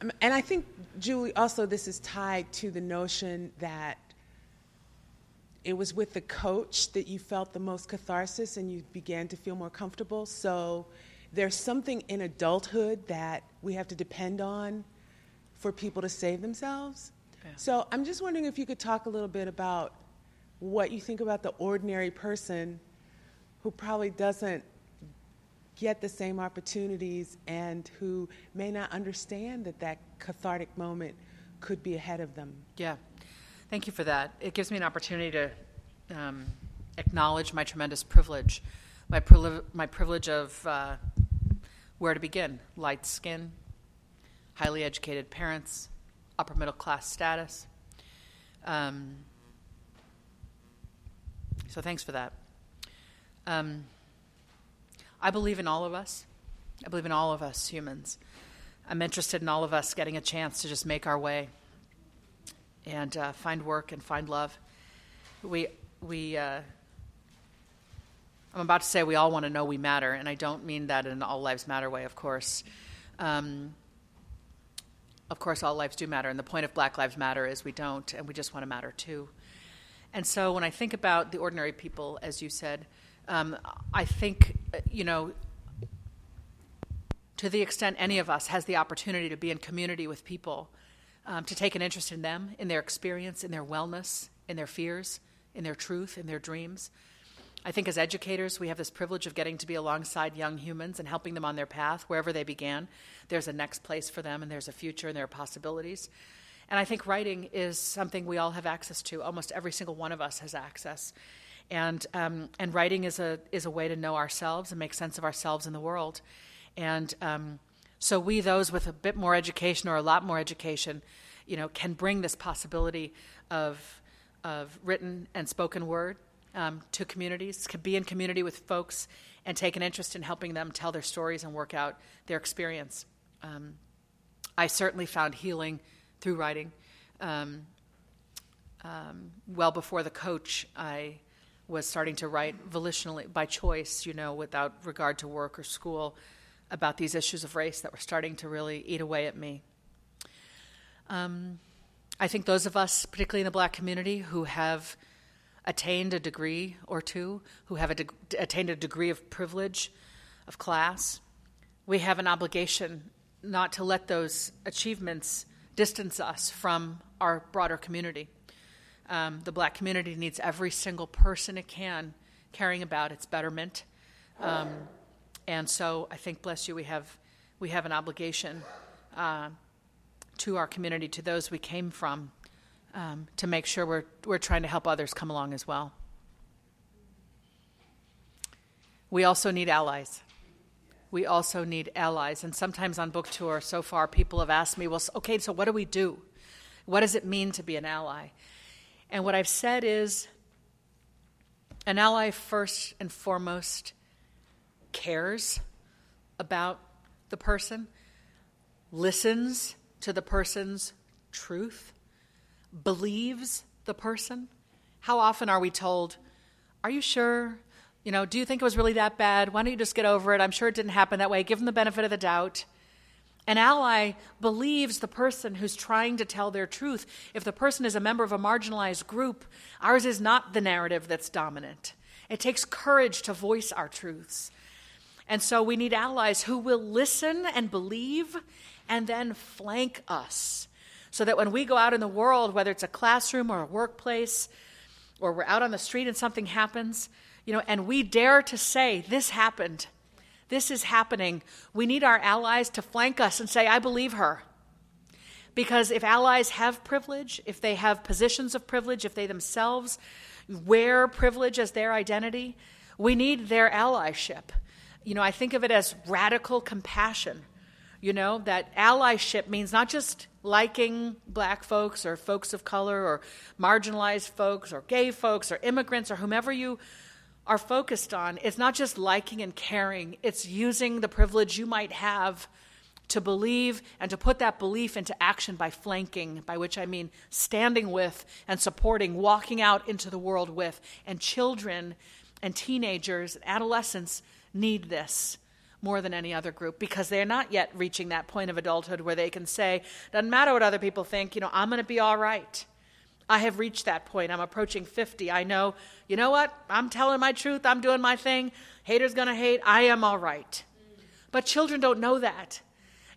um, and I think, Julie, also this is tied to the notion that it was with the coach that you felt the most catharsis and you began to feel more comfortable. So there's something in adulthood that we have to depend on for people to save themselves. Yeah. So I'm just wondering if you could talk a little bit about what you think about the ordinary person who probably doesn't get the same opportunities and who may not understand that that cathartic moment could be ahead of them. Yeah. Thank you for that. It gives me an opportunity to um, acknowledge my tremendous privilege, my, my privilege of uh, where to begin light skin, highly educated parents, upper middle class status. Um, so thanks for that. Um, I believe in all of us. I believe in all of us humans. I'm interested in all of us getting a chance to just make our way and uh, find work and find love. We, we, uh, I'm about to say we all want to know we matter, and I don't mean that in an all lives matter way, of course. Um, of course, all lives do matter, and the point of Black Lives Matter is we don't, and we just want to matter too. And so when I think about the ordinary people, as you said, um, I think, you know, to the extent any of us has the opportunity to be in community with people, um, to take an interest in them, in their experience, in their wellness, in their fears, in their truth, in their dreams. I think as educators, we have this privilege of getting to be alongside young humans and helping them on their path, wherever they began. There's a next place for them, and there's a future, and there are possibilities. And I think writing is something we all have access to. Almost every single one of us has access. And, um, and writing is a, is a way to know ourselves and make sense of ourselves in the world. And um, so we, those with a bit more education or a lot more education, you know, can bring this possibility of, of written and spoken word um, to communities, can be in community with folks and take an interest in helping them tell their stories and work out their experience. Um, I certainly found healing through writing. Um, um, well before the coach, I was starting to write volitionally by choice, you know, without regard to work or school, about these issues of race that were starting to really eat away at me. Um, I think those of us, particularly in the black community, who have attained a degree or two, who have a de- attained a degree of privilege, of class, we have an obligation not to let those achievements distance us from our broader community. Um, the black community needs every single person it can caring about its betterment. Um, and so I think, bless you, we have, we have an obligation uh, to our community, to those we came from, um, to make sure we're, we're trying to help others come along as well. We also need allies. We also need allies. And sometimes on book tour so far, people have asked me, well, okay, so what do we do? What does it mean to be an ally? And what I've said is an ally, first and foremost, cares about the person, listens to the person's truth, believes the person. How often are we told, Are you sure? You know, do you think it was really that bad? Why don't you just get over it? I'm sure it didn't happen that way. Give them the benefit of the doubt. An ally believes the person who's trying to tell their truth. If the person is a member of a marginalized group, ours is not the narrative that's dominant. It takes courage to voice our truths. And so we need allies who will listen and believe and then flank us so that when we go out in the world, whether it's a classroom or a workplace, or we're out on the street and something happens, you know, and we dare to say, This happened, this is happening, we need our allies to flank us and say, I believe her. Because if allies have privilege, if they have positions of privilege, if they themselves wear privilege as their identity, we need their allyship. You know, I think of it as radical compassion. You know, that allyship means not just liking black folks or folks of color or marginalized folks or gay folks or immigrants or whomever you are focused on. It's not just liking and caring, it's using the privilege you might have to believe and to put that belief into action by flanking, by which I mean standing with and supporting, walking out into the world with. And children and teenagers, and adolescents need this more than any other group because they're not yet reaching that point of adulthood where they can say, doesn't matter what other people think, you know, I'm going to be all right. I have reached that point. I'm approaching 50. I know, you know what? I'm telling my truth. I'm doing my thing. Haters going to hate. I am all right. But children don't know that.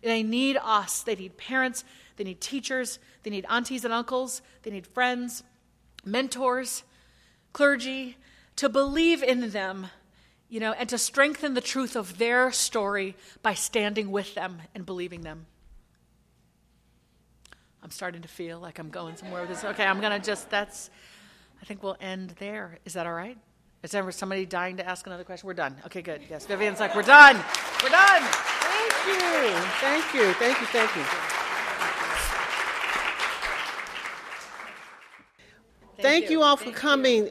They need us. They need parents. They need teachers. They need aunties and uncles. They need friends, mentors, clergy to believe in them you know, and to strengthen the truth of their story by standing with them and believing them. I'm starting to feel like I'm going somewhere with this. Okay, I'm going to just, that's, I think we'll end there. Is that all right? Is there somebody dying to ask another question? We're done. Okay, good. Yes, Vivian's like, we're done. We're done. Thank you. Thank you. Thank you. Thank you. Thank, thank you. you all for coming.